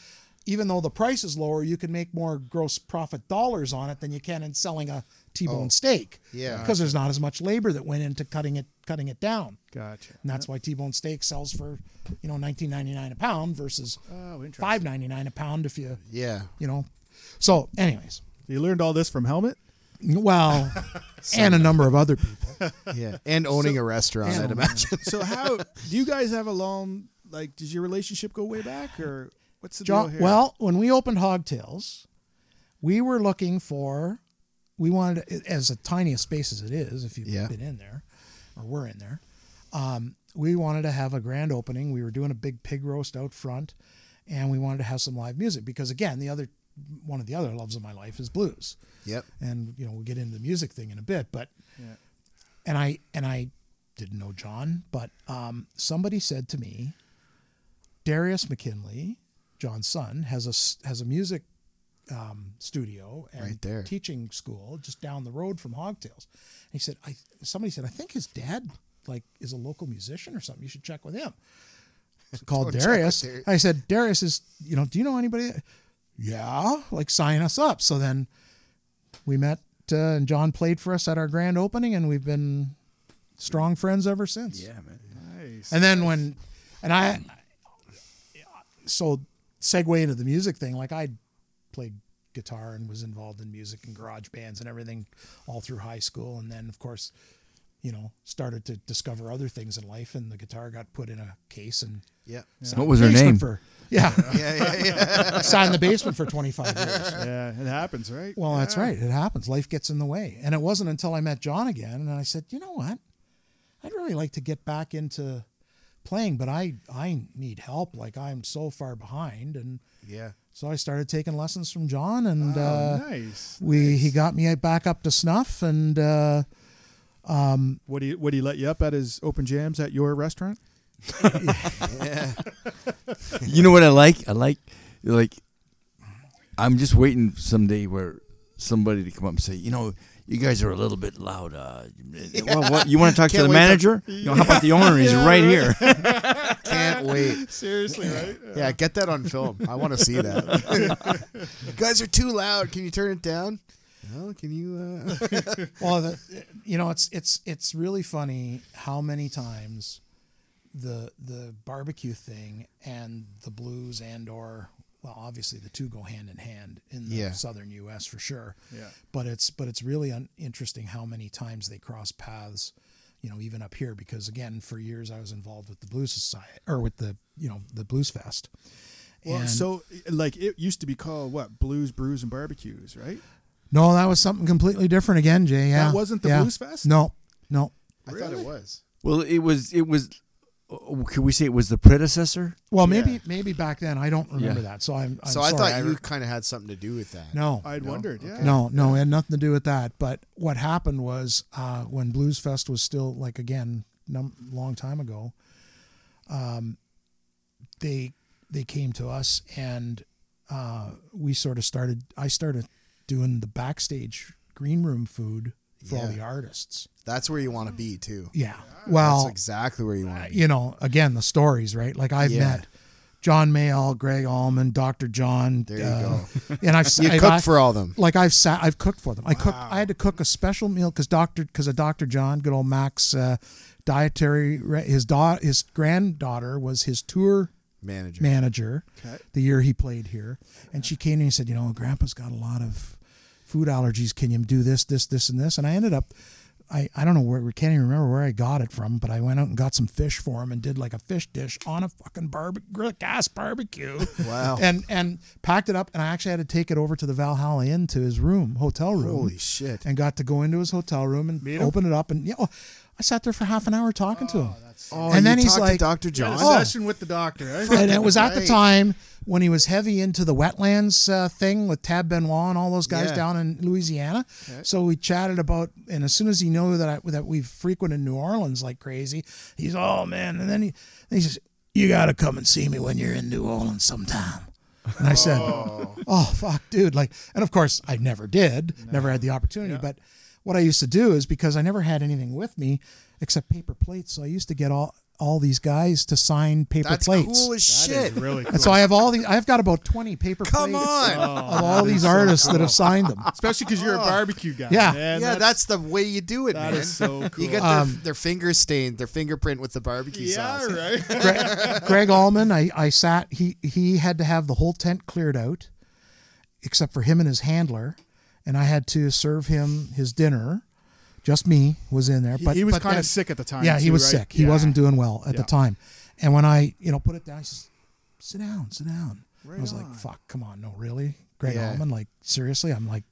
even though the price is lower, you can make more gross profit dollars on it than you can in selling a T-bone oh, steak. Oh, Yeah. because there's not as much labor that went into cutting it cutting it down. Gotcha. And that's why T-bone steak sells for, you know, 19.99 a pound versus Oh, interesting. 5.99 a pound if you, Yeah. you know. So, anyways, You learned all this from Helmut? well, and a number of other people. Yeah. And owning a restaurant, I'd imagine. So how do you guys have a long like does your relationship go way back or what's the deal John, here? well, when we opened Hogtails, we were looking for, we wanted, as a tiny a space as it is, if you've Yeah. been in there, or were in there, um, we wanted to have a grand opening. We were doing a big pig roast out front, and we wanted to have some live music because, again, the other one of the other loves of my life is blues, Yep. and you know we'll get into the music thing in a bit, but Yeah. and I and I didn't know John, but um, somebody said to me, Darius McKinley, John's son, has a s- has a music um, studio and Right there. teaching school just down the road from Hogtails. And he said, I somebody said I think his dad like is a local musician or something. You should check with him. So called Don't check with Darius. Darius. I said, Darius is you know, do you know anybody? Yeah, like sign us up. So then we met uh, and John played for us at our grand opening, and we've been strong friends ever since. Yeah, man. nice. And then when, and I, so segue into the music thing, like I played guitar and was involved in music and garage bands and everything all through high school. And then, of course, you know, started to discover other things in life, and the guitar got put in a case and yeah. What was her name? For, yeah, Yeah, yeah, yeah. sat in the basement for 25 years. yeah, it happens, right? Well, that's right. It happens. Life gets in the way. And it wasn't until I met John again and I said, you know what? I'd really like to get back into playing, but I I need help. Like I'm so far behind. And Yeah. so I started taking lessons from John and Oh, uh, nice. we he got me back up to snuff and uh, Would he would he let you up at his open jams at your restaurant? Yeah. You know what I like? I like like I'm just waiting someday where somebody to come up and say, you know, you guys are a little bit loud. Uh, well, what, you want to talk to the wait till- manager? You know, how about the owner? He's right here. Can't wait. Seriously, right? Yeah, get that on film. I want to see that. you guys are too loud. Can you turn it down? No, can you? Uh... well, the, you know, it's it's it's really funny how many times the the barbecue thing and the blues and or well, obviously the two go hand in hand in the Yeah. southern U.S. for sure. Yeah. But it's but it's really un- interesting how many times they cross paths. You know, even up here, because again, for years I was involved with the Blues Society or with the you know the Blues Fest. Well, And- so like it used to be called what? Blues, brews, and barbecues, right? no, that was something completely different again, Jay. Yeah, That wasn't the yeah. Blues Fest? No, no. I thought it was. Well, it was it was. Could we say it was the predecessor? Well, maybe Yeah. maybe back then I don't remember Yeah. that. So I'm, I'm so I sorry. thought re- you kind of had something to do with that. no I'd No? wondered. Yeah. Okay. no no it had nothing to do with that. But what happened was uh, when Blues Fest was still like again num- long time ago, um, they they came to us and uh, we sort of started. I started doing the backstage green room food for all Yeah. the artists. That's where you want to be too. Yeah. Well, That's exactly where you want to be. you know, again, the stories, right? Like I've Yeah. met John Mayall, Gregg Allman, Dr. John. There you uh, And I've You I've- cook I- for all them. like I've sat, I've cooked for them. I cooked. I had to cook a special meal because Doctor, because of Doctor John, good old Max, uh, dietary. His daughter, his granddaughter was his tour Manager. manager Okay. the year he played here, and she came and said, you know, Grandpa's got a lot of food allergies. Can you do this, this, this, and this? And I ended up. I, I don't know where we can't even remember where I got it from, but I went out and got some fish for him and did like a fish dish on a fucking barbecue gas barbecue. Wow. and and packed it up, and I actually had to take it over to the Valhalla Inn to his room, hotel room. Holy shit. And got to go into his hotel room and Meet him? open it up, and yeah, well, I sat there for half an hour talking to him. Oh, And then you he's talked like- to Dr. Got John. a Oh. session with the doctor. eh? and it was at the time when he was heavy into the wetlands uh, thing with Tab Benoit and all those guys Yeah. down in Louisiana. So we chatted about, and as soon as he knew that I, that we've frequented New Orleans like crazy, he's oh man, and then he, then he says, "You got to come and see me when you're in New Orleans sometime." And I said, "Oh fuck, dude!" Like, and of course I never did, never had the opportunity. But what I used to do is because I never had anything with me except paper plates, so I used to get all all these guys to sign paper That's plates. cool as shit. is really cool. And so I have all these. I've got about twenty paper Come plates on. of all these artists that have signed them. Especially because you're a barbecue guy. Yeah. man. yeah, that's, the way you do it, that man. is so cool. You get their, um, their fingers stained, their fingerprint with the barbecue yeah, sauce. right. Gregg, Gregg Allman, I, I sat. He he had to have the whole tent cleared out, except for him and his handler, and I had to serve him his dinner. Just me was in there, but he was kind of sick at the time. Yeah, he was right? sick. He Yeah. wasn't doing well at Yeah. the time. And when I, you know, put it down, he says, "Sit down, sit down." I was like, "Fuck, come on, no, really." Gregg Yeah. Allman, like seriously, I'm like,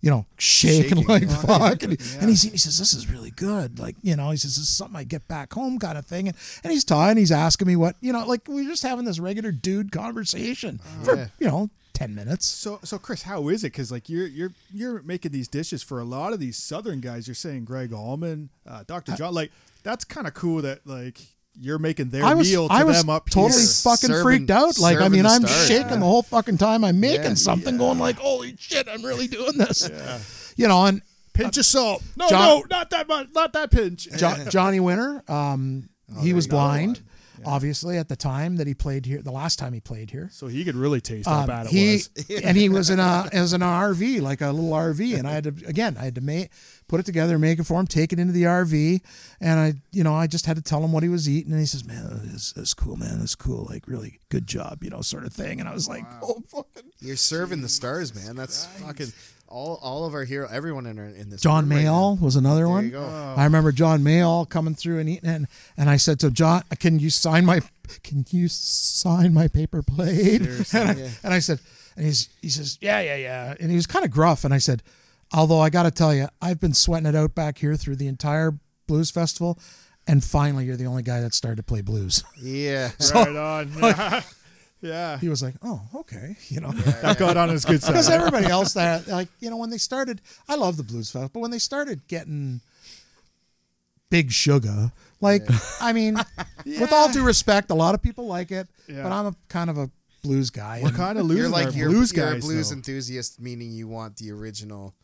you know, shaking, Shaking. like fuck. And, he, and he's, he says, "This is really good." Like, you know, he says, "This is something I get back home, kind of thing." And, and he's talking, he's asking me what, you know, like we're just having this regular dude conversation oh, for, Yeah. you know, ten minutes. So, so Chris, how is it? Because like you're you're you're making these dishes for a lot of these Southern guys. You're saying Gregg Allman, uh, Dr. John. Like that's kind of cool that like you're making their I was, meal to I was them up totally here. fucking Serving- freaked out. Like, I mean, I'm stars, shaking man. the whole fucking time I'm making Yeah. something, going like, "Holy shit, I'm really doing this." You know, and pinch of salt. No, John- no, not that much. Not that pinch. Jo- Johnny Winter, um, he was another blind, obviously, at the time that he played here. The last time he played here, So he could really taste how Um, bad it he was. and he was in a as an RV, like a little RV, and I had to again, I had to make put it together, make it for him, take it into the RV, and I, you know, I just had to tell him what he was eating, and he says, "Man, this is cool, man, this is cool, like really good job, you know, sort of thing." And I was like, "Oh, fucking." You're serving the stars, man. That's fucking all. All of our hero, everyone in our, in this. John room right Mayall was another There one. you go. I remember John Mayall coming through and eating and, and I said to John, "Can you sign my Can you sign my paper plate?" And I, yeah. and I said, and he's he says, "Yeah, yeah, yeah," and he was kind of gruff, and I said, "Although I got to tell you, I've been sweating it out back here through the entire blues festival." And finally, you're the only guy that started to play blues. Yeah. right on. Yeah. Yeah. He was like, "Oh, okay," you know. That got on his good side. because everybody else that like you know when they started i love the blues fest but when they started getting big sugar like i mean with all due respect a lot of people like it Yeah. but i'm a kind of a blues guy We're kind of You're like you're, blues you're guys. a blues though. enthusiast, meaning you want the original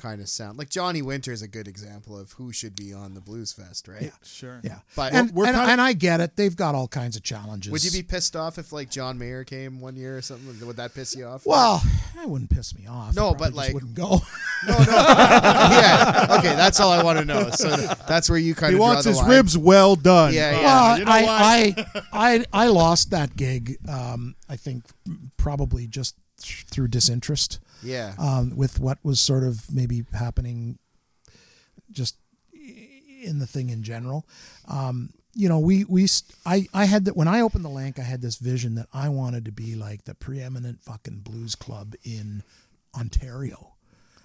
kind of sound. Like Johnny Winter is a good example of who should be on the Blues Fest, right? Yeah, Sure. yeah But and, we're and, kinda- and i get it they've got all kinds of challenges would you be pissed off if like John Mayer came one year or something? Would that piss you off? well that wouldn't piss me off No, I but, just like- wouldn't go no, no. yeah. Okay, that's all I want to know. So that's where you kind He of draw wants the his line. ribs well done. Yeah, yeah. Well, You know I. I, I, I lost that gig. Um, I think probably just through disinterest. Yeah. um, with what was sort of maybe happening just in the thing in general. Um, you know, we we I I had that when I opened the Lank, I had this vision that I wanted to be like the preeminent fucking blues club in Ontario.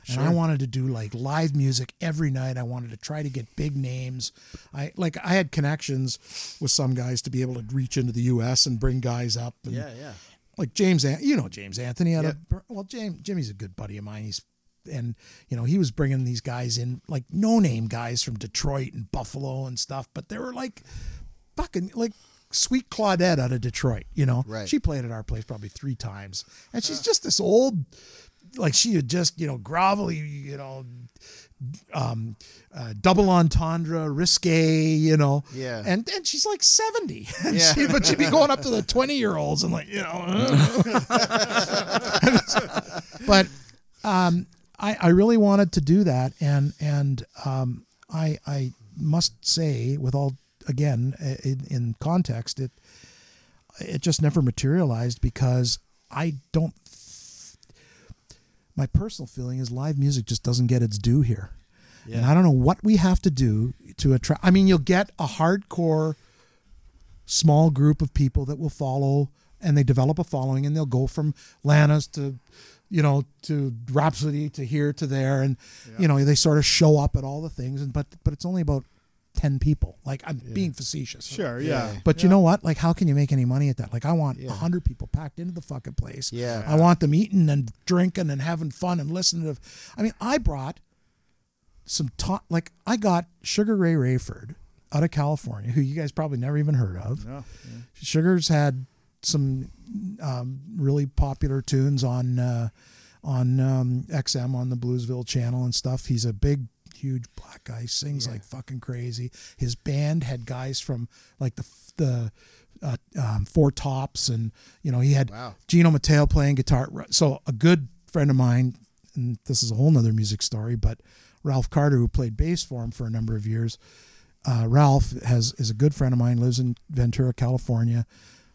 And I wanted to do like live music every night. I wanted to try to get big names. I like I had connections with some guys to be able to reach into the U.S. and bring guys up. And, Yeah, yeah. Like James, An- you know James Anthony. Out Yeah. of, well, James Jimmy's a good buddy of mine. He's and you know he was bringing these guys in like no name guys from Detroit and Buffalo and stuff, but they were like fucking like sweet Claudette out of Detroit. You know, Right. she played at our place probably three times, and she's just this old. Like she had just, you know, grovelly, you know, um, uh, double entendre, risque, you know. Yeah. And and she's like seventy, and Yeah. she, but she'd be going up to the twenty year olds and like, you know. but um, I I really wanted to do that, and and um, I I must say, with all again in, in context, it it just never materialized because I don't. My personal feeling is live music just doesn't get its due here. And I don't know what we have to do to attract. I mean, you'll get a hardcore small group of people that will follow and they develop a following and they'll go from Lana's to, you know, to Rhapsody to here to there. And, you know, they sort of show up at all the things. And, but, but it's only about ten people. Like I'm being facetious. Sure, yeah. But you know what? Like, how can you make any money at that? Like, I want a Yeah. hundred people packed into the fucking place. Yeah. I want them eating and drinking and having fun and listening to. I mean, I brought some top. Like, I got Sugaray Rayford out of California, who you guys probably never even heard of. Yeah, Sugar's had some um, really popular tunes on uh, on um, XM on the Bluesville channel and stuff. He's a big, huge black guy. Sings like fucking crazy. His band had guys from like the the uh, um, Four Tops, and you know he had Wow. Gino Matteo playing guitar. So a good friend of mine, and this is a whole nother music story, but Ralph Carter, who played bass for him for a number of years. Uh, Ralph has is a good friend of mine. Lives in Ventura, California.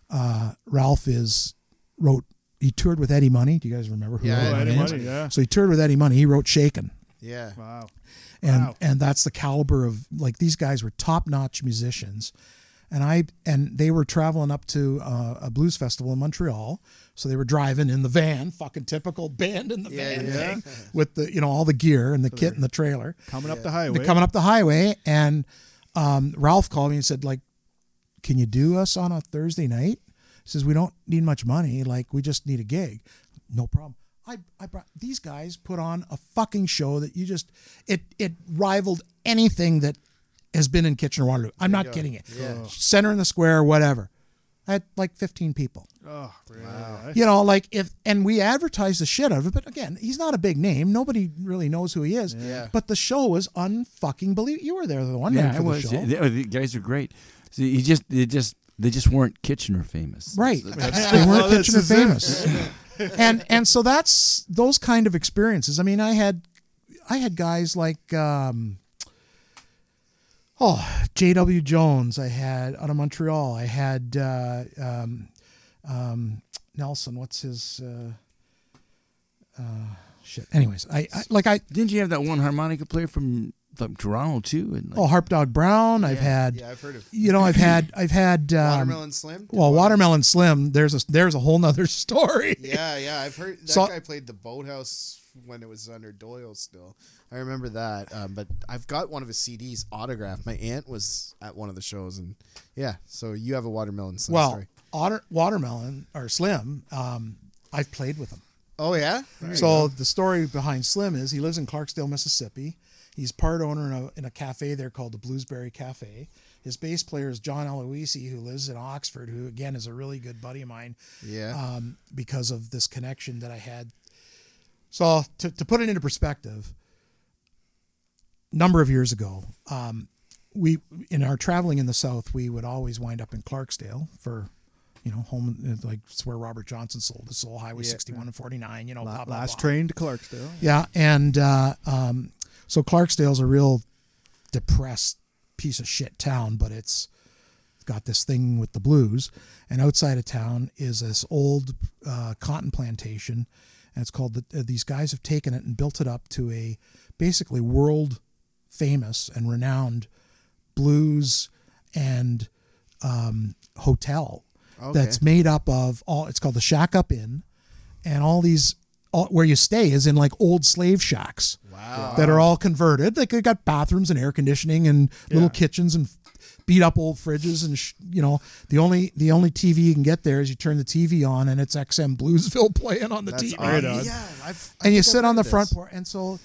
Uh, Ralph is wrote. He toured with Eddie Money. Do you guys remember who? Yeah, Eddie Eddie Money is? Money, yeah. So he toured with Eddie Money. He wrote "Shaken," Yeah. Wow. and Wow. and that's the caliber of like these guys were top notch musicians, and I and they were traveling up to uh, a blues festival in Montreal, so they were driving in the van, fucking typical band in the Yeah, van yeah. thing, with the you know all the gear and the kit and the trailer. Coming up the highway. They're coming up the highway, and um, Ralph called me and said, like, can you do us on a Thursday night? He says we don't need much money, like we just need a gig. No problem. I, I brought these guys put on a fucking show that you just it it rivaled anything that has been in Kitchener Waterloo. I'm not kidding it. Yeah. Center in the square, whatever. I had like 15 people. Oh, really? You know, like if and we advertised the shit out of it, but again, he's not a big name. Nobody really knows who he is. Yeah. But the show was unfucking believe. You were there the one night Yeah, for I the was. show. The, oh, the guys are great. See, you just they just they just weren't Kitchener famous. Right. They weren't well, this Kitchener famous. And and so that's those kind of experiences. I mean, I had I had guys like um oh, J.W. Jones, I had out of Montreal. I had uh, um, um, Nelson, what's his uh, uh, shit. Anyways, I, I like I Didn't you have that one harmonica player from from Toronto too? And like, oh Harp Dog Brown, I've Yeah, had Yeah, I've heard of you know, I've had I've had um, Watermelon Slim. well, Watermelon Slim, there's a there's a whole nother story. Yeah, yeah, I've heard that So- guy played the Boathouse when it was under Doyle still. I remember that. Um, but I've got one of his CDs autographed. My aunt was at one of the shows, and yeah. So you have a watermelon Slim Well, story. Otter, watermelon or Slim, um, I've played with him. Oh yeah. There So the story behind Slim is he lives in Clarksdale, Mississippi. He's part owner in a, in a cafe there called the Bluesberry Cafe. His bass player is John Eloisi, who lives in Oxford, who again is a really good buddy of mine yeah. um, because of this connection that I had. So to, to put it into perspective, number of years ago, um, we in our traveling in the South, we would always wind up in Clarksdale for, you know, home like it's where Robert Johnson sold the Soul Highway Yeah. 61 and 49. You know, La- blah, blah, Last blah. train to Clarksdale. Yeah, and uh, um, so Clarksdale's a real depressed piece of shit town, but it's got this thing with the blues. And outside of town is this old uh, cotton plantation, and it's called. The, uh, these guys have taken it and built it up to a basically world famous and renowned blues and um, hotel that's made up of all. It's called the Shack Up Inn, and all these. All, where you stay is in like old slave shacks wow. that are all converted. Like they got bathrooms and air conditioning and little Yeah. kitchens and beat up old fridges and sh- you know the only the only TV you can get there is you turn the TV on and it's XM Bluesville playing on the That's TV Right on. Yeah, I've, and you I've sit on heard the front porch. And so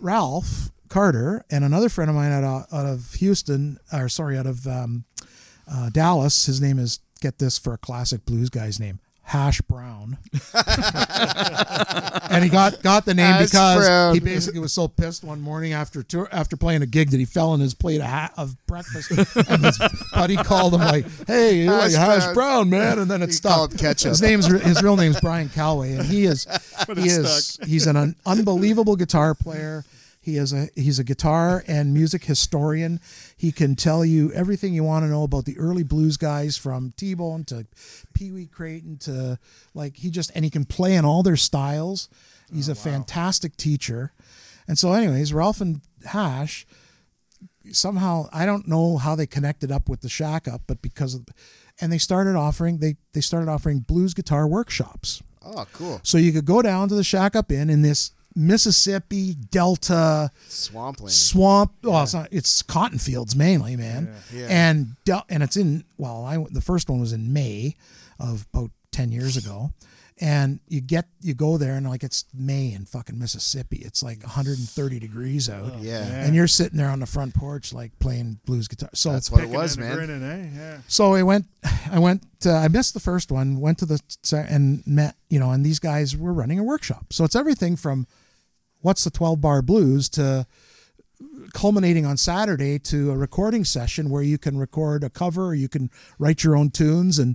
Ralph Carter and another friend of mine out of, out of Houston, or sorry, out of um, uh, Dallas. His name is get this for a classic blues guy's name. Hash Brown, and he got got the name Hash because Brown. he basically was so pissed one morning after tour, after playing a gig that he fell in his plate of, ha- of breakfast, and his buddy called him like, "Hey, you like Hash Hash Brown. Brown, man," And then it He stopped. called ketchup. His name's his real name's Brian Calway, and he is But he is stuck. he's an un- unbelievable guitar player. He is a he's a guitar and music historian. He can tell you everything you want to know about the early blues guys from T-Bone to Pee Wee Crayton to like he just and he can play in all their styles. He's oh, a fantastic teacher. And so anyways, Ralph and Hash somehow I don't know how they connected up with the Shack Up, but because of and they started offering they they started offering blues guitar workshops. Oh, cool. So you could go down to the Shack Up Inn in this Mississippi Delta Swampland. swamp. Well, it's not. It's cotton fields mainly, man. Yeah. Yeah. And Del- and it's in. Well, I the first one was in May of about ten years ago, and you get you go there and like it's May in fucking Mississippi. It's like 130 degrees out. yeah. And you're sitting there on the front porch like playing blues guitar. So That's what it was, man. grinning, eh? Yeah. so I went, I went, uh, I missed the first one, went to the, and met, you know, and these guys were running a workshop. So it's everything from what's the 12 bar blues to culminating on Saturday to a recording session where you can record a cover or you can write your own tunes and,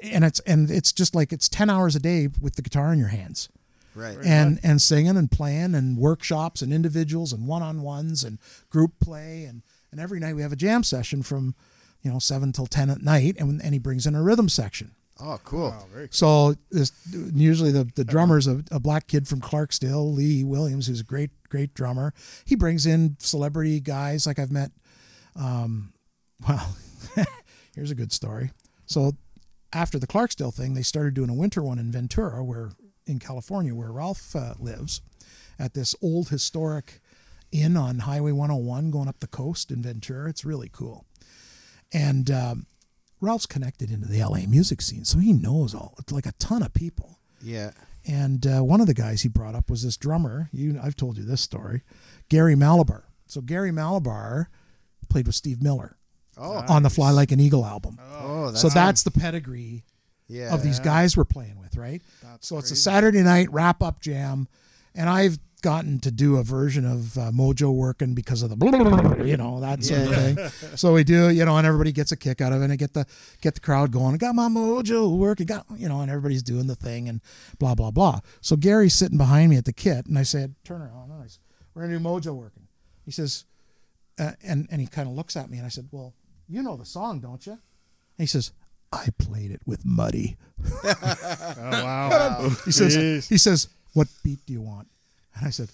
and it's, and it's just like it's 10 hours a day with the guitar in your hands. Right. and and singing and playing and workshops and individuals and one-on-ones and group play and and every night we have a jam session from you know 7 till 10 at night and and he brings in a rhythm section Oh, cool. Very cool. so this usually the the drummer's a, a black kid from Clarksdale Lee Williams who's a great great drummer he brings in celebrity guys like I've met um well here's a good story so after the Clarksdale thing they started doing a winter one in Ventura where in California where Ralph uh, lives at this old historic inn on Highway 101 going up the coast in Ventura it's really cool and um, Ralph's connected into the LA music scene, so he knows all like a ton of people. Yeah. And uh, one of the guys he brought up was this drummer. You, I've told you this story, Gary Mallaber. So Gary Mallaber played with Steve Miller Oh. on the Fly Like an Eagle album. Oh, that's so that's the pedigree yeah. of these guys we're playing with, right? That's so it's a. Saturday night wrap up jam, and I've gotten to do a version of uh, Mojo working because of the you know that sort of thing. So we do, you know, and everybody gets a kick out of it, and I get the get the crowd going. I got my Mojo working, got you know, and everybody's doing the thing and blah blah blah. So Gary's sitting behind me at the kit, and I said, "Turn around, nice. We're gonna do Mojo working." He says, uh, and and he kind of looks at me, and I said, "Well, you know the song, don't you?" And he says, "I played it with Muddy." Oh, wow. He says, Jeez. he says, what beat do you want? And I said,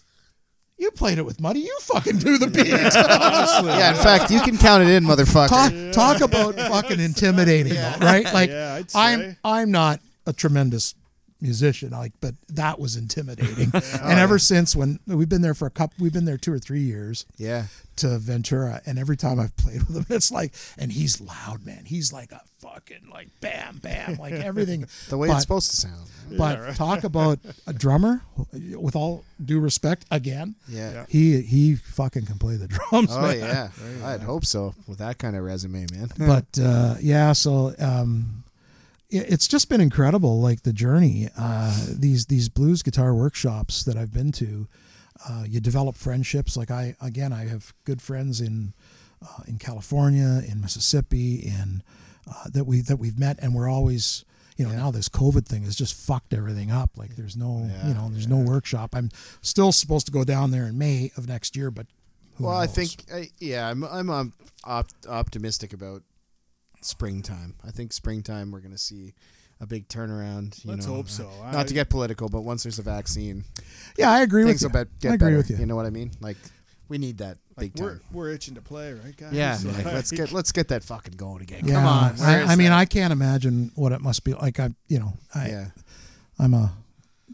you played it with money. You fucking do the beat. yeah. In fact, you can count it in, motherfucker. talk, talk about fucking intimidating, right? Like Yeah, I'd I'm. I'm not a tremendous musician, like, but that was intimidating. and ever since when we've been there for a couple, we've been there two or three years Yeah. to Ventura, and every time I've played with him, it's like, and he's loud, man. He's like a fucking like bam, bam, like everything. The way But- it's supposed to sound. But talk about a drummer, with all due respect, again, Yeah. Yeah. he he fucking can play the drums. Oh man. yeah. I'd hope so with that kind of resume, man. But uh, yeah, so um, it- it's just been incredible, like the journey. Uh, these these blues guitar workshops that I've been to, uh, you develop friendships. Like I again, I have good friends in uh, in California, in Mississippi, in uh, that we that we've met, and we're always. You know, Yeah. now this COVID thing has just fucked everything up. Like, there's no, Yeah, you know, there's no workshop. I'm still supposed to go down there in May of next year, but who Well, I think, I, yeah, I'm I'm um, op- optimistic about springtime. I think springtime we're gonna see a big turnaround. You Let's know, hope so. Not to get political, but once there's a vaccine, yeah, I agree with will you. bet, get I agree better. with you. You know what I mean? Like we need that Like big we're time. we're itching to play, right, guys? Yeah, Like, like, let's get let's get that fucking going again. Yeah, Come on, I, I mean. I can't imagine what it must be like. I, you know, I, yeah, I'm a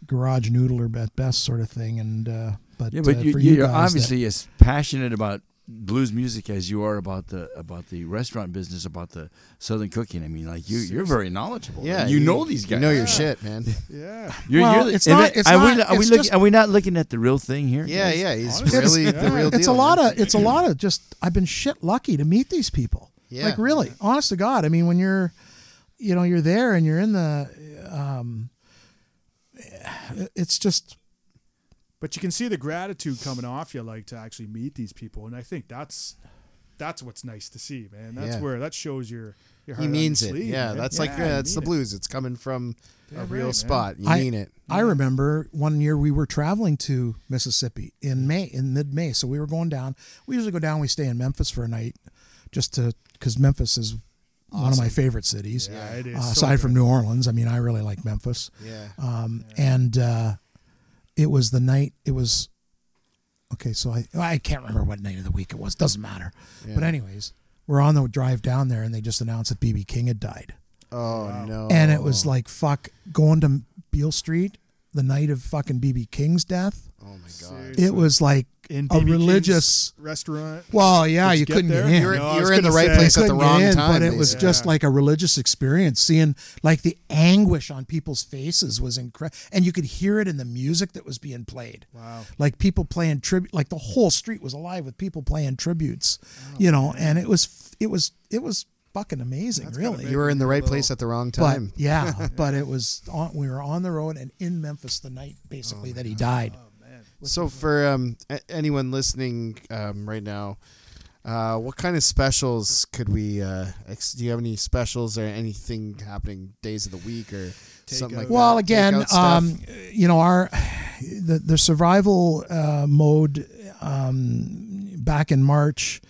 garage noodler at best, sort of thing. And uh, but Yeah, but uh, you, for you you're guys that- obviously as passionate about blues music as you are about the about the restaurant business, about the southern cooking. I mean, like you, you're very knowledgeable. yeah. you, know these guys. You know your shit, man. Yeah. You're, Well, you're, it's not- then- it's are we, not- are we it's looking? just- are we not looking at the real thing here? Yeah, guys? yeah. He's Honestly, really yeah. the real deal. it's a lot man. of it's a lot of just I've been shit lucky to meet these people. Yeah. Like really, honest to God. I mean, when you're, you know, you're there and you're in the, um, it's just But you can see the gratitude coming off you, like to actually meet these people, and I think that's that's what's nice to see, man. That's Yeah. where that shows your your heart He means it. sleeve, Yeah, man. that's like Yeah, yeah, that's the mean it. blues. It's coming from Yeah, a right, real man. spot. You I- mean it. I remember one year we were traveling to Mississippi in May, in mid May. So we were going down. We usually go down. We stay in Memphis for a night, just to because Memphis is one of my favorite cities. Yeah, it is. Uh, so aside from. New Orleans, I mean, I really like Memphis. Yeah. Um, And uh, it was the night. It was okay. So I I can't remember what night of the week it was. Doesn't matter. But anyways, we're on the drive down there, and they just announced that BB King had died Oh no. and it was like fuck going to Beale Street, the night of fucking BB King's death. Oh my god. It was like in a BB King's religious. restaurant. Well, yeah, Did you, you couldn't there? get in. You were, No, you was were in the right say- place at the wrong in, time. but it was basically. just like a religious experience. Seeing like the anguish on people's faces was incredible, and you could hear it in the music that was being played. Wow. Like people playing tribute, like the whole street was alive with people playing tributes, Oh, you know, and it was it was it was fucking amazing, really. you were in the right place at the wrong But time. yeah, but it was on, we were on the road and in Memphis the night basically that he died. So for um, a- anyone listening um, right now, uh, what kind of specials could we? Uh, ex- do you have any specials or anything happening days of the week or something like that? Well, again, um, you know, our the the survival uh, mode um, back in March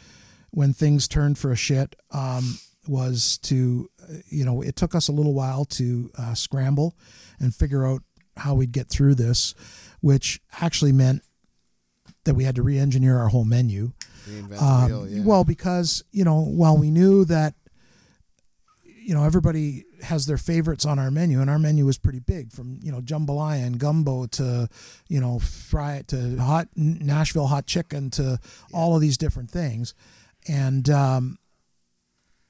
when things turned for a shit um, was to, uh, you know, it took us a little while to uh, scramble and figure out how we'd get through this, which actually meant that we had to re-engineer our whole menu. Um, wheel, yeah. Well, because you know, while we knew that, you know, everybody has their favorites on our menu, and our menu was pretty big, from you know jambalaya and gumbo to, you know, fry it to hot Nashville hot chicken to all of these different things, and um,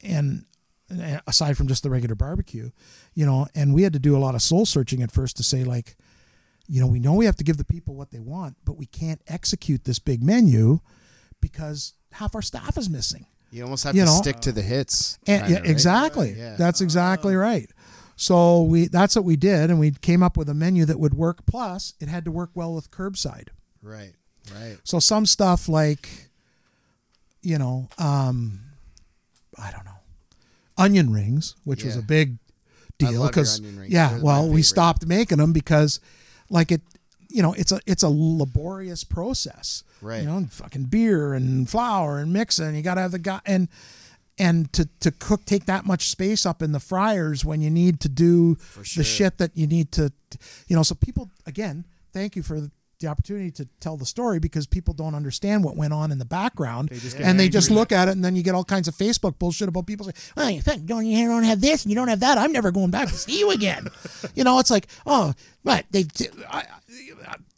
and and aside from just the regular barbecue, you know, and we had to do a lot of soul searching at first to say like, you know, we know we have to give the people what they want, but we can't execute this big menu because half our staff is missing. you almost have you to know, stick to the hits. And, kinda, yeah, right? exactly. Yeah. That's exactly right. So we that's what we did, and we came up with a menu that would work. Plus, it had to work well with curbside. Right. Right. So some stuff like, you know, um, I don't know, onion rings, which was a big deal because yeah, They're well, we stopped making them because, like it, you know, it's a it's a laborious process. Right. You know, fucking beer and flour and mixing. You got to have the guy and and to to cook take that much space up in the fryers when you need to do sure. the shit that you need to, you know. So people again, thank you for the opportunity to tell the story because people don't understand what went on in the background get and they just look at it and then you get all kinds of Facebook bullshit about people saying, "Well, you think don't you don't have this and you don't have that? I'm never going back to see you again." you know, it's like, oh, but they, I-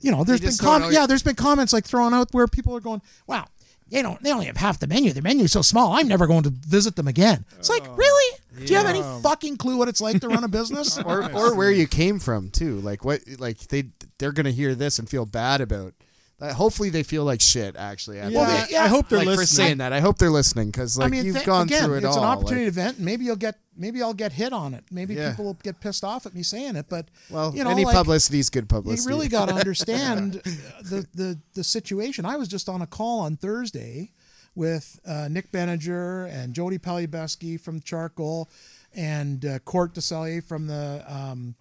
you know, there's been com- yeah, there's been comments like thrown out where people are going, "Wow." They don't. They only have half the menu. Their menu's so small. I'm never going to visit them again. It's like, really? Do you have any fucking clue what it's like to run a business? or or where you came from too. Like what like they they're gonna hear this and feel bad about. Uh, hopefully they feel like shit. Actually, after Yeah, that. yeah. I hope they're like for listening. saying that. I hope they're listening because like I mean, you've th- gone again, through it it's all. an like- opportunity event. Maybe you'll get, maybe I'll get hit on it. Maybe Yeah. people will get pissed off at me saying it. But well, you know, any like, publicity is good publicity. you really got to understand the, the the situation. I was just on a call on Thursday with uh, Nick Benninger and Jody Palubiski from Charcoal and uh, Court DeSallier from the um,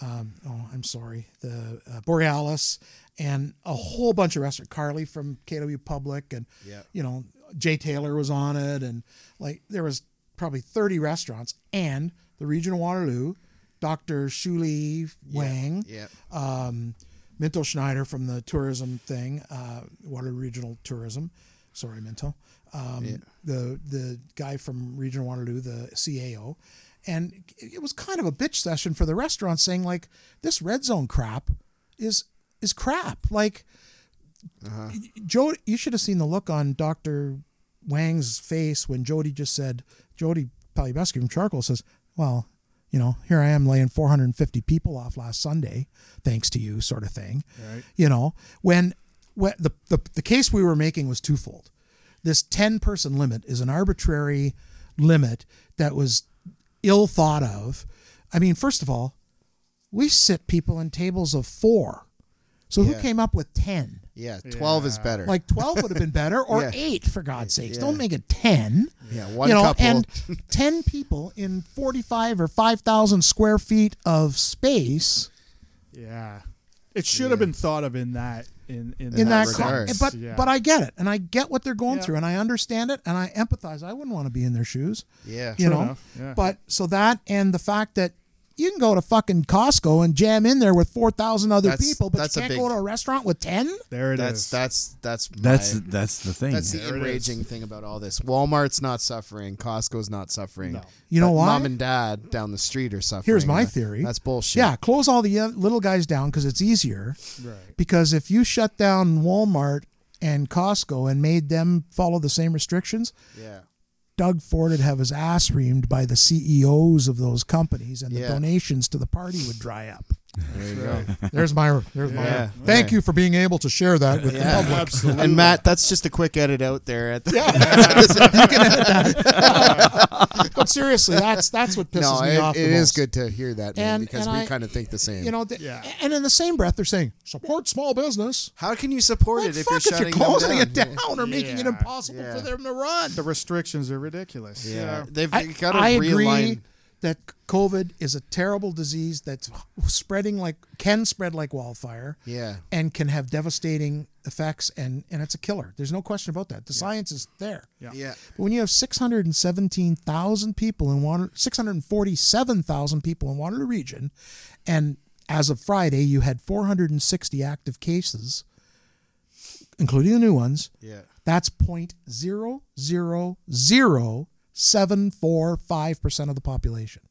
um, oh I'm sorry the uh, Borealis and a whole bunch of restaurants. Carly from KW Public and Yeah. you know Jay Taylor was on it and like there was probably 30 restaurants and the region of Waterloo, Dr. Hsiu-Li Wang yeah. um, Minto Schneider from the tourism thing, uh, Waterloo Regional Tourism. Sorry, Minto. Um, The the guy from Regional Waterloo, the CAO, and it was kind of a bitch session for the restaurant, saying like this red zone crap is is crap. Like Joe, you should have seen the look on Doctor Wang's face when Jody just said, Jody Palubiski from Charcoal says, "Well, you know, here I am laying 450 people off last Sunday, thanks to you, sort of thing." Right. You know, when when the the, the case we were making was twofold. This 10 person limit is an arbitrary limit that was ill thought of. I mean, first of all, we sit people in tables of four. So who came up with 10? Yeah, twelve is better. Like 12 would have been better, or Yeah. 8, for God's sakes. Yeah. Don't make it 10. yeah, one you know, couple. and 10 people in 45 or 5,000 square feet of space Yeah. It should have been thought of in that in in, in that, that regard. but Yeah. but I get it and I get what they're going Yeah. through and I understand it and I empathize. I wouldn't want to be in their shoes. yeah, you know enough, yeah. but so that and the fact that you can go to fucking Costco and jam in there with four thousand other That's- people, but that's a you can't big- go to a restaurant with ten. There it is. That's that's that's That's my- that's the thing. That's the There enraging thing about all this. Walmart's not suffering. Costco's not suffering. No. You know But why? Mom and dad down the street are suffering. Here's my Uh, theory. That's bullshit. Yeah, close all the uh, little guys down because it's easier. right. Because if you shut down Walmart and Costco and made them follow the same restrictions, Yeah. Doug Ford would have his ass reamed by the CEOs of those companies, and the Yeah. donations to the party would dry up. There you go. There's my. There's my. Yeah. Thank Okay. you for being able to share that with the public. Absolutely. And Matt, that's just a quick edit out there. At the, But seriously, that's that's what pisses no, me it, off. it the most. good to hear that, man, And- because and we kind of think the same. You know, th- Yeah. and in the same breath, they're saying support small business. how can you support Well, it if fuck you're if you're shutting them closing it down? down or making it impossible Yeah. for them to run. the restrictions are ridiculous. Yeah, you they've I, got to I realign. agree that COVID is a terrible disease that's spreading like can spread like wildfire. Yeah. and can have devastating effects and and it's a killer. There's no question about that. The science is there. Yeah. Yeah. But when you have 617,000 people in Water 647,000 people in Waterloo region and as of Friday you had 460 active cases including the new ones, Yeah. that's 0.000745% of the population.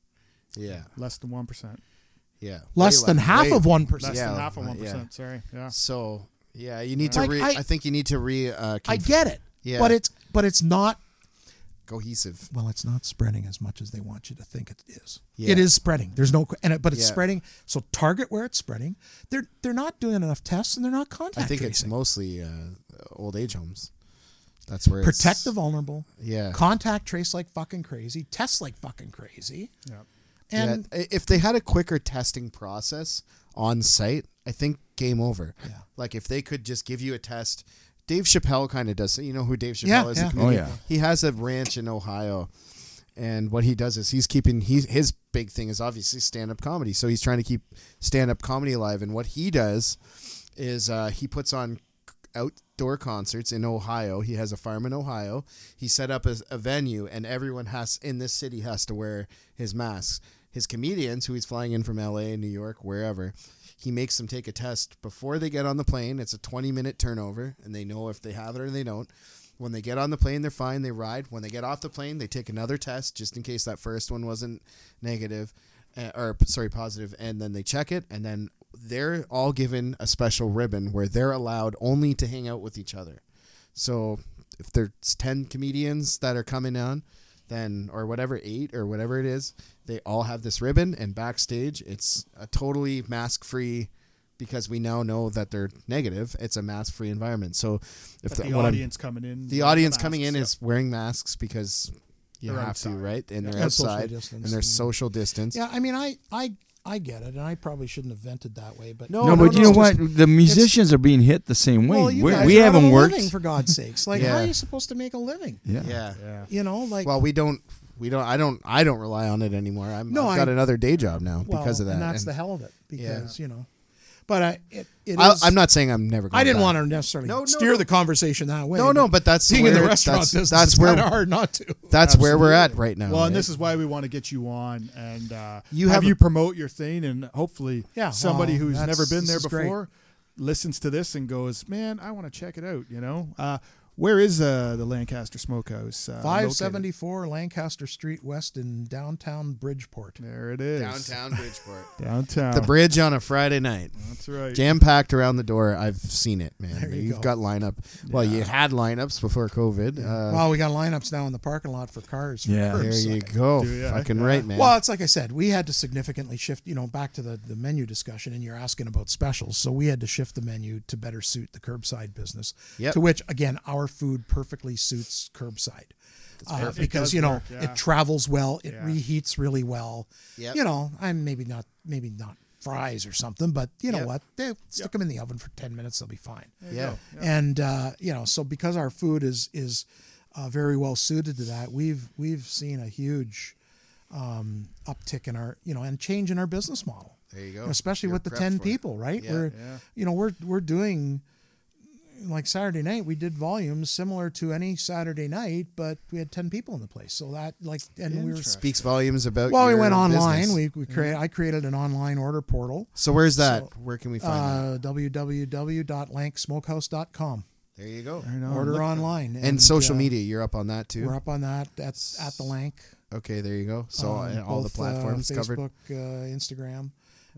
Yeah. Less than one percent. Yeah. Less Way than less- half way- of 1%. Less Yeah, than half of uh, one yeah. percent. Sorry. Yeah. So yeah, you need to. Like, re- I- I, think you need to re. Uh, I get it. Yeah. But it's but it's not cohesive. well, it's not spreading as much as they want you to think it is. Yeah. It is spreading. There's no, and it, but it's Yeah. spreading. So target where it's spreading. They're they're not doing enough tests and they're not contact I think it's mostly uh, old age homes. That's where it's, protect the vulnerable. Yeah. Contact trace like fucking crazy. Test like fucking crazy. Yeah. And yeah, if they had a quicker testing process on site, I think game over. Yeah. Like if they could just give you a test. Dave Chappelle kind of does. You know who Dave Chappelle Yeah, is? yeah. Oh, yeah. He has a ranch in Ohio, and what he does is he's keeping. He his big thing is obviously stand up comedy. So he's trying to keep stand up comedy alive. And what he does is uh, he puts on outdoor concerts in Ohio. He has a farm in Ohio. He set up a, a venue, and everyone has in this city has to wear his masks. His comedians, who he's flying in from LA, New York, wherever, he makes them take a test before they get on the plane. It's a 20 minute turnover, and they know if they have it or they don't. When they get on the plane, they're fine. They ride. When they get off the plane, they take another test just in case that first one wasn't negative, uh, or sorry, positive, and then they check it, and then they're all given a special ribbon where they're allowed only to hang out with each other. So if there's 10 comedians that are coming on, then or whatever eight or whatever it is, they all have this ribbon and backstage it's a totally mask free because we now know that they're negative. It's a mask free environment. So if But the, the what I'm- audience coming in. the audience masks, coming in yeah. is wearing masks because you They're have outside. to, right? And they're outside distance and there's and- social distance. yeah, I mean, I I I get it, and I probably shouldn't have vented that way, but No, no, no, but you know it's what? just- The musicians are being hit the same way. well, you we guys we are haven't a worked. living for God's sakes. Like, how are you supposed to make a living? yeah. Yeah. Yeah. You know, like Well, we don't. We don't. I don't. I don't rely on it anymore. I'm, No, I've got I- another day job now well, because of that. and that's And the hell of it Yeah. because you know. But I, it, it I, is- I'm not saying I'm never. Going I didn't back. want to necessarily No, no, steer no. the conversation that way. No, no, but that's being where, in the restaurant that's, business, that's where hard not to. that's where we're at right now. Well, and right? this is why we want to get you on and uh, You have, have a- you promote your thing, and hopefully, Yeah, somebody well, who's never been there there is great. before listens to this and goes, "Man, I want to check it out." You know, uh, where is uh, the Lancaster Smokehouse? Uh, Five located? Lancaster Street West in downtown Bridgeport. There it is, downtown Bridgeport. Downtown. the bridge on a Friday night, That's right. jam packed around the door. I've seen it, man. There you You've go. got lineup. Well, you had lineups before COVID. Uh, well, we got lineups now in the parking lot for cars. For Yeah. there you go. Do ya? Fucking Yeah. right, man. Well, it's like I said, we had to significantly shift, you know, back to the, the menu discussion, and you're asking about specials. So we had to shift the menu to better suit the curbside business. Yep. To which, again, our food perfectly suits curbside. Uh, because you know work, yeah. it travels well, it Yeah. reheats really well. Yep. You know, I'm maybe not maybe not fries or something, but you know Yep. what? They stick them in the oven for ten minutes, they'll be fine. There Yeah. And uh, you know, so because our food is is uh, very well suited to that, we've we've seen a huge um, uptick in our you know and change in our business model. there you go. especially You're with the ten people, right? Yeah. we're Yeah. you know we're we're doing like Saturday night, we did volumes similar to any Saturday night, but we had ten people in the place. So that like, and we were. Speaks volumes about. Well, we went online. business. We we create. I created an online order portal. so where's that? So, Where can we find that? Uh, www.lanksmokehouse.com. There you go. Order Look- online And, social uh, media, you're up on that too. We're up on that That's at the Lank. Okay, there you go. So um, uh, all the platforms uh, covered. Facebook, uh, Instagram.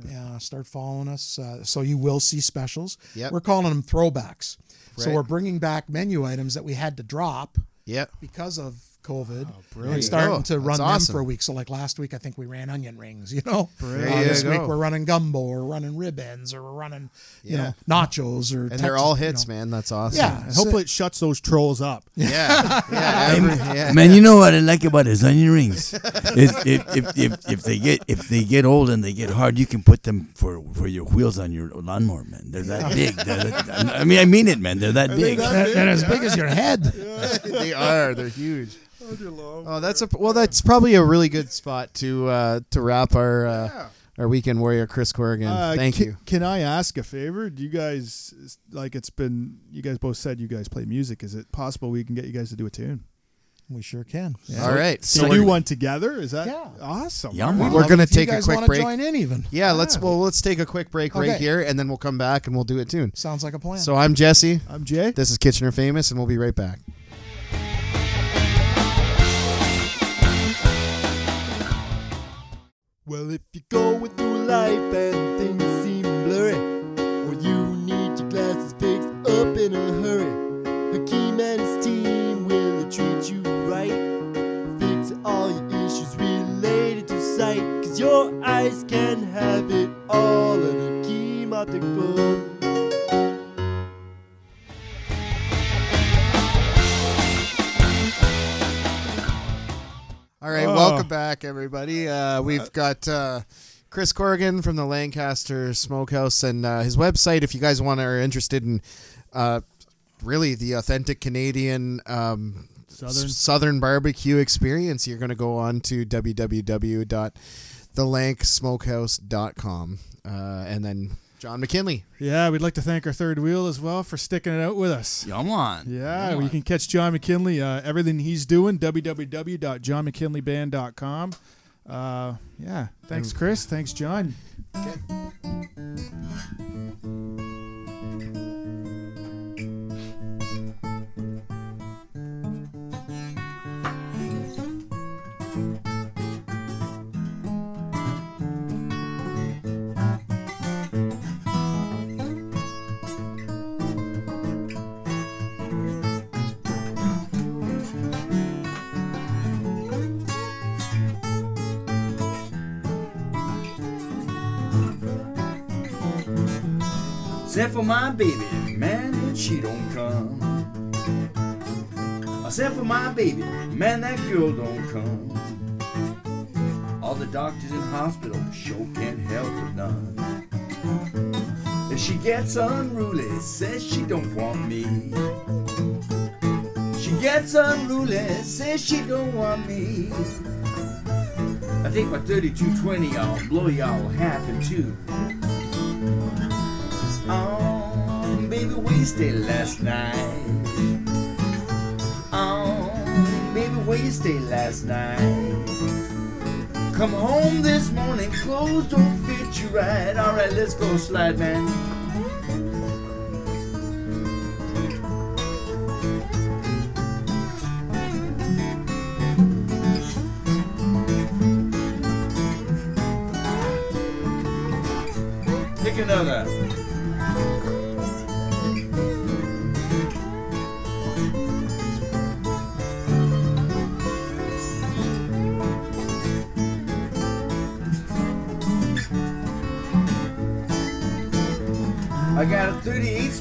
Yeah, start following us. Uh, so you will see specials. Yep. We're calling them throwbacks. So we're bringing back menu items that we had to drop Yep. because of COVID brilliant. and starting Oh, to that's run them awesome. for a week. So like last week, I think we ran onion rings. You know, There Uh, you this go. week we're running gumbo or running rib ends or we're running you Yeah. know nachos or And they're Texas, all you hits, know. man. That's awesome. Yeah, And hopefully it shuts those trolls up. Yeah. Yeah. every- yeah. Man, you know what I like about his onion rings? Is if, if, if, if they get if they get old and they get hard, you can put them for, for your wheels on your lawnmower, man. They're that big. They're that- I mean, I mean it, man. They're that big. They're, they're as big as your head. they are. They're huge. Oh, that's a well. That's probably a really good spot to uh, to wrap our uh, our weekend warrior, Chris Corrigan. Uh, Thank ca- you. Can I ask a favor? Do you guys like it's been? You guys both said you guys play music. Is it possible we can get you guys to do a tune? We sure can. All right. So So do we're, one together? Is that Yeah. awesome? Yeah, All man. we're gonna If you take a quick break. Join in even. yeah. Let's well. Let's take a quick break right here, and then we'll come back and we'll do it tune. Sounds like a plan. So I'm Jesse. I'm Jay. This is Kitchener Famous, and we'll be right back. Well, if you're going through life and things seem blurry, or you need your glasses fixed up in a hurry, Hakeem and his team will treat you right. Fix all your issues related to sight, cause your eyes can have it all, and Hakeem Optical. All right, Oh. welcome back, everybody. Uh, we've got uh, Chris Corrigan from the Lancaster Smokehouse and uh, his website. If you guys want are interested in uh, really the authentic Canadian um, Southern. s- Southern barbecue experience, you're going to go on to www.thelanksmokehouse.com uh, and then John McKinley. Yeah, we'd like to thank our third wheel as well for sticking it out with us. Come on. Yeah, Come you can catch John McKinley, uh, everything he's doing, www.johnmckinleyband.com. Uh, yeah, thanks, Chris. Thanks, John. Except for my baby, man, and she don't come. I Except for my baby, man, that girl don't come. All the doctors in hospital sure can't help her none. If she gets unruly, says she don't want me. She gets unruly, says she don't want me. I take my 3220, I'll blow y'all half in two. Wasted last night. Oh, baby, wasted last night. Come home this morning, clothes don't fit you right. Alright, let's go slide, man.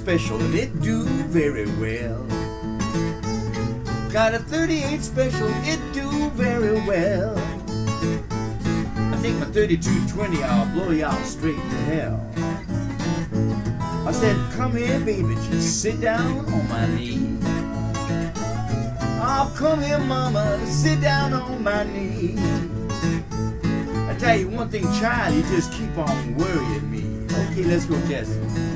Special and it do very well. Got a 38 special, it do very well. I take my 3220, I'll blow y'all straight to hell. I said, come here, baby, just sit down on my knee. Oh, come here, mama, sit down on my knee. I tell you one thing, child, you just keep on worrying me. Okay, let's go, Jesse.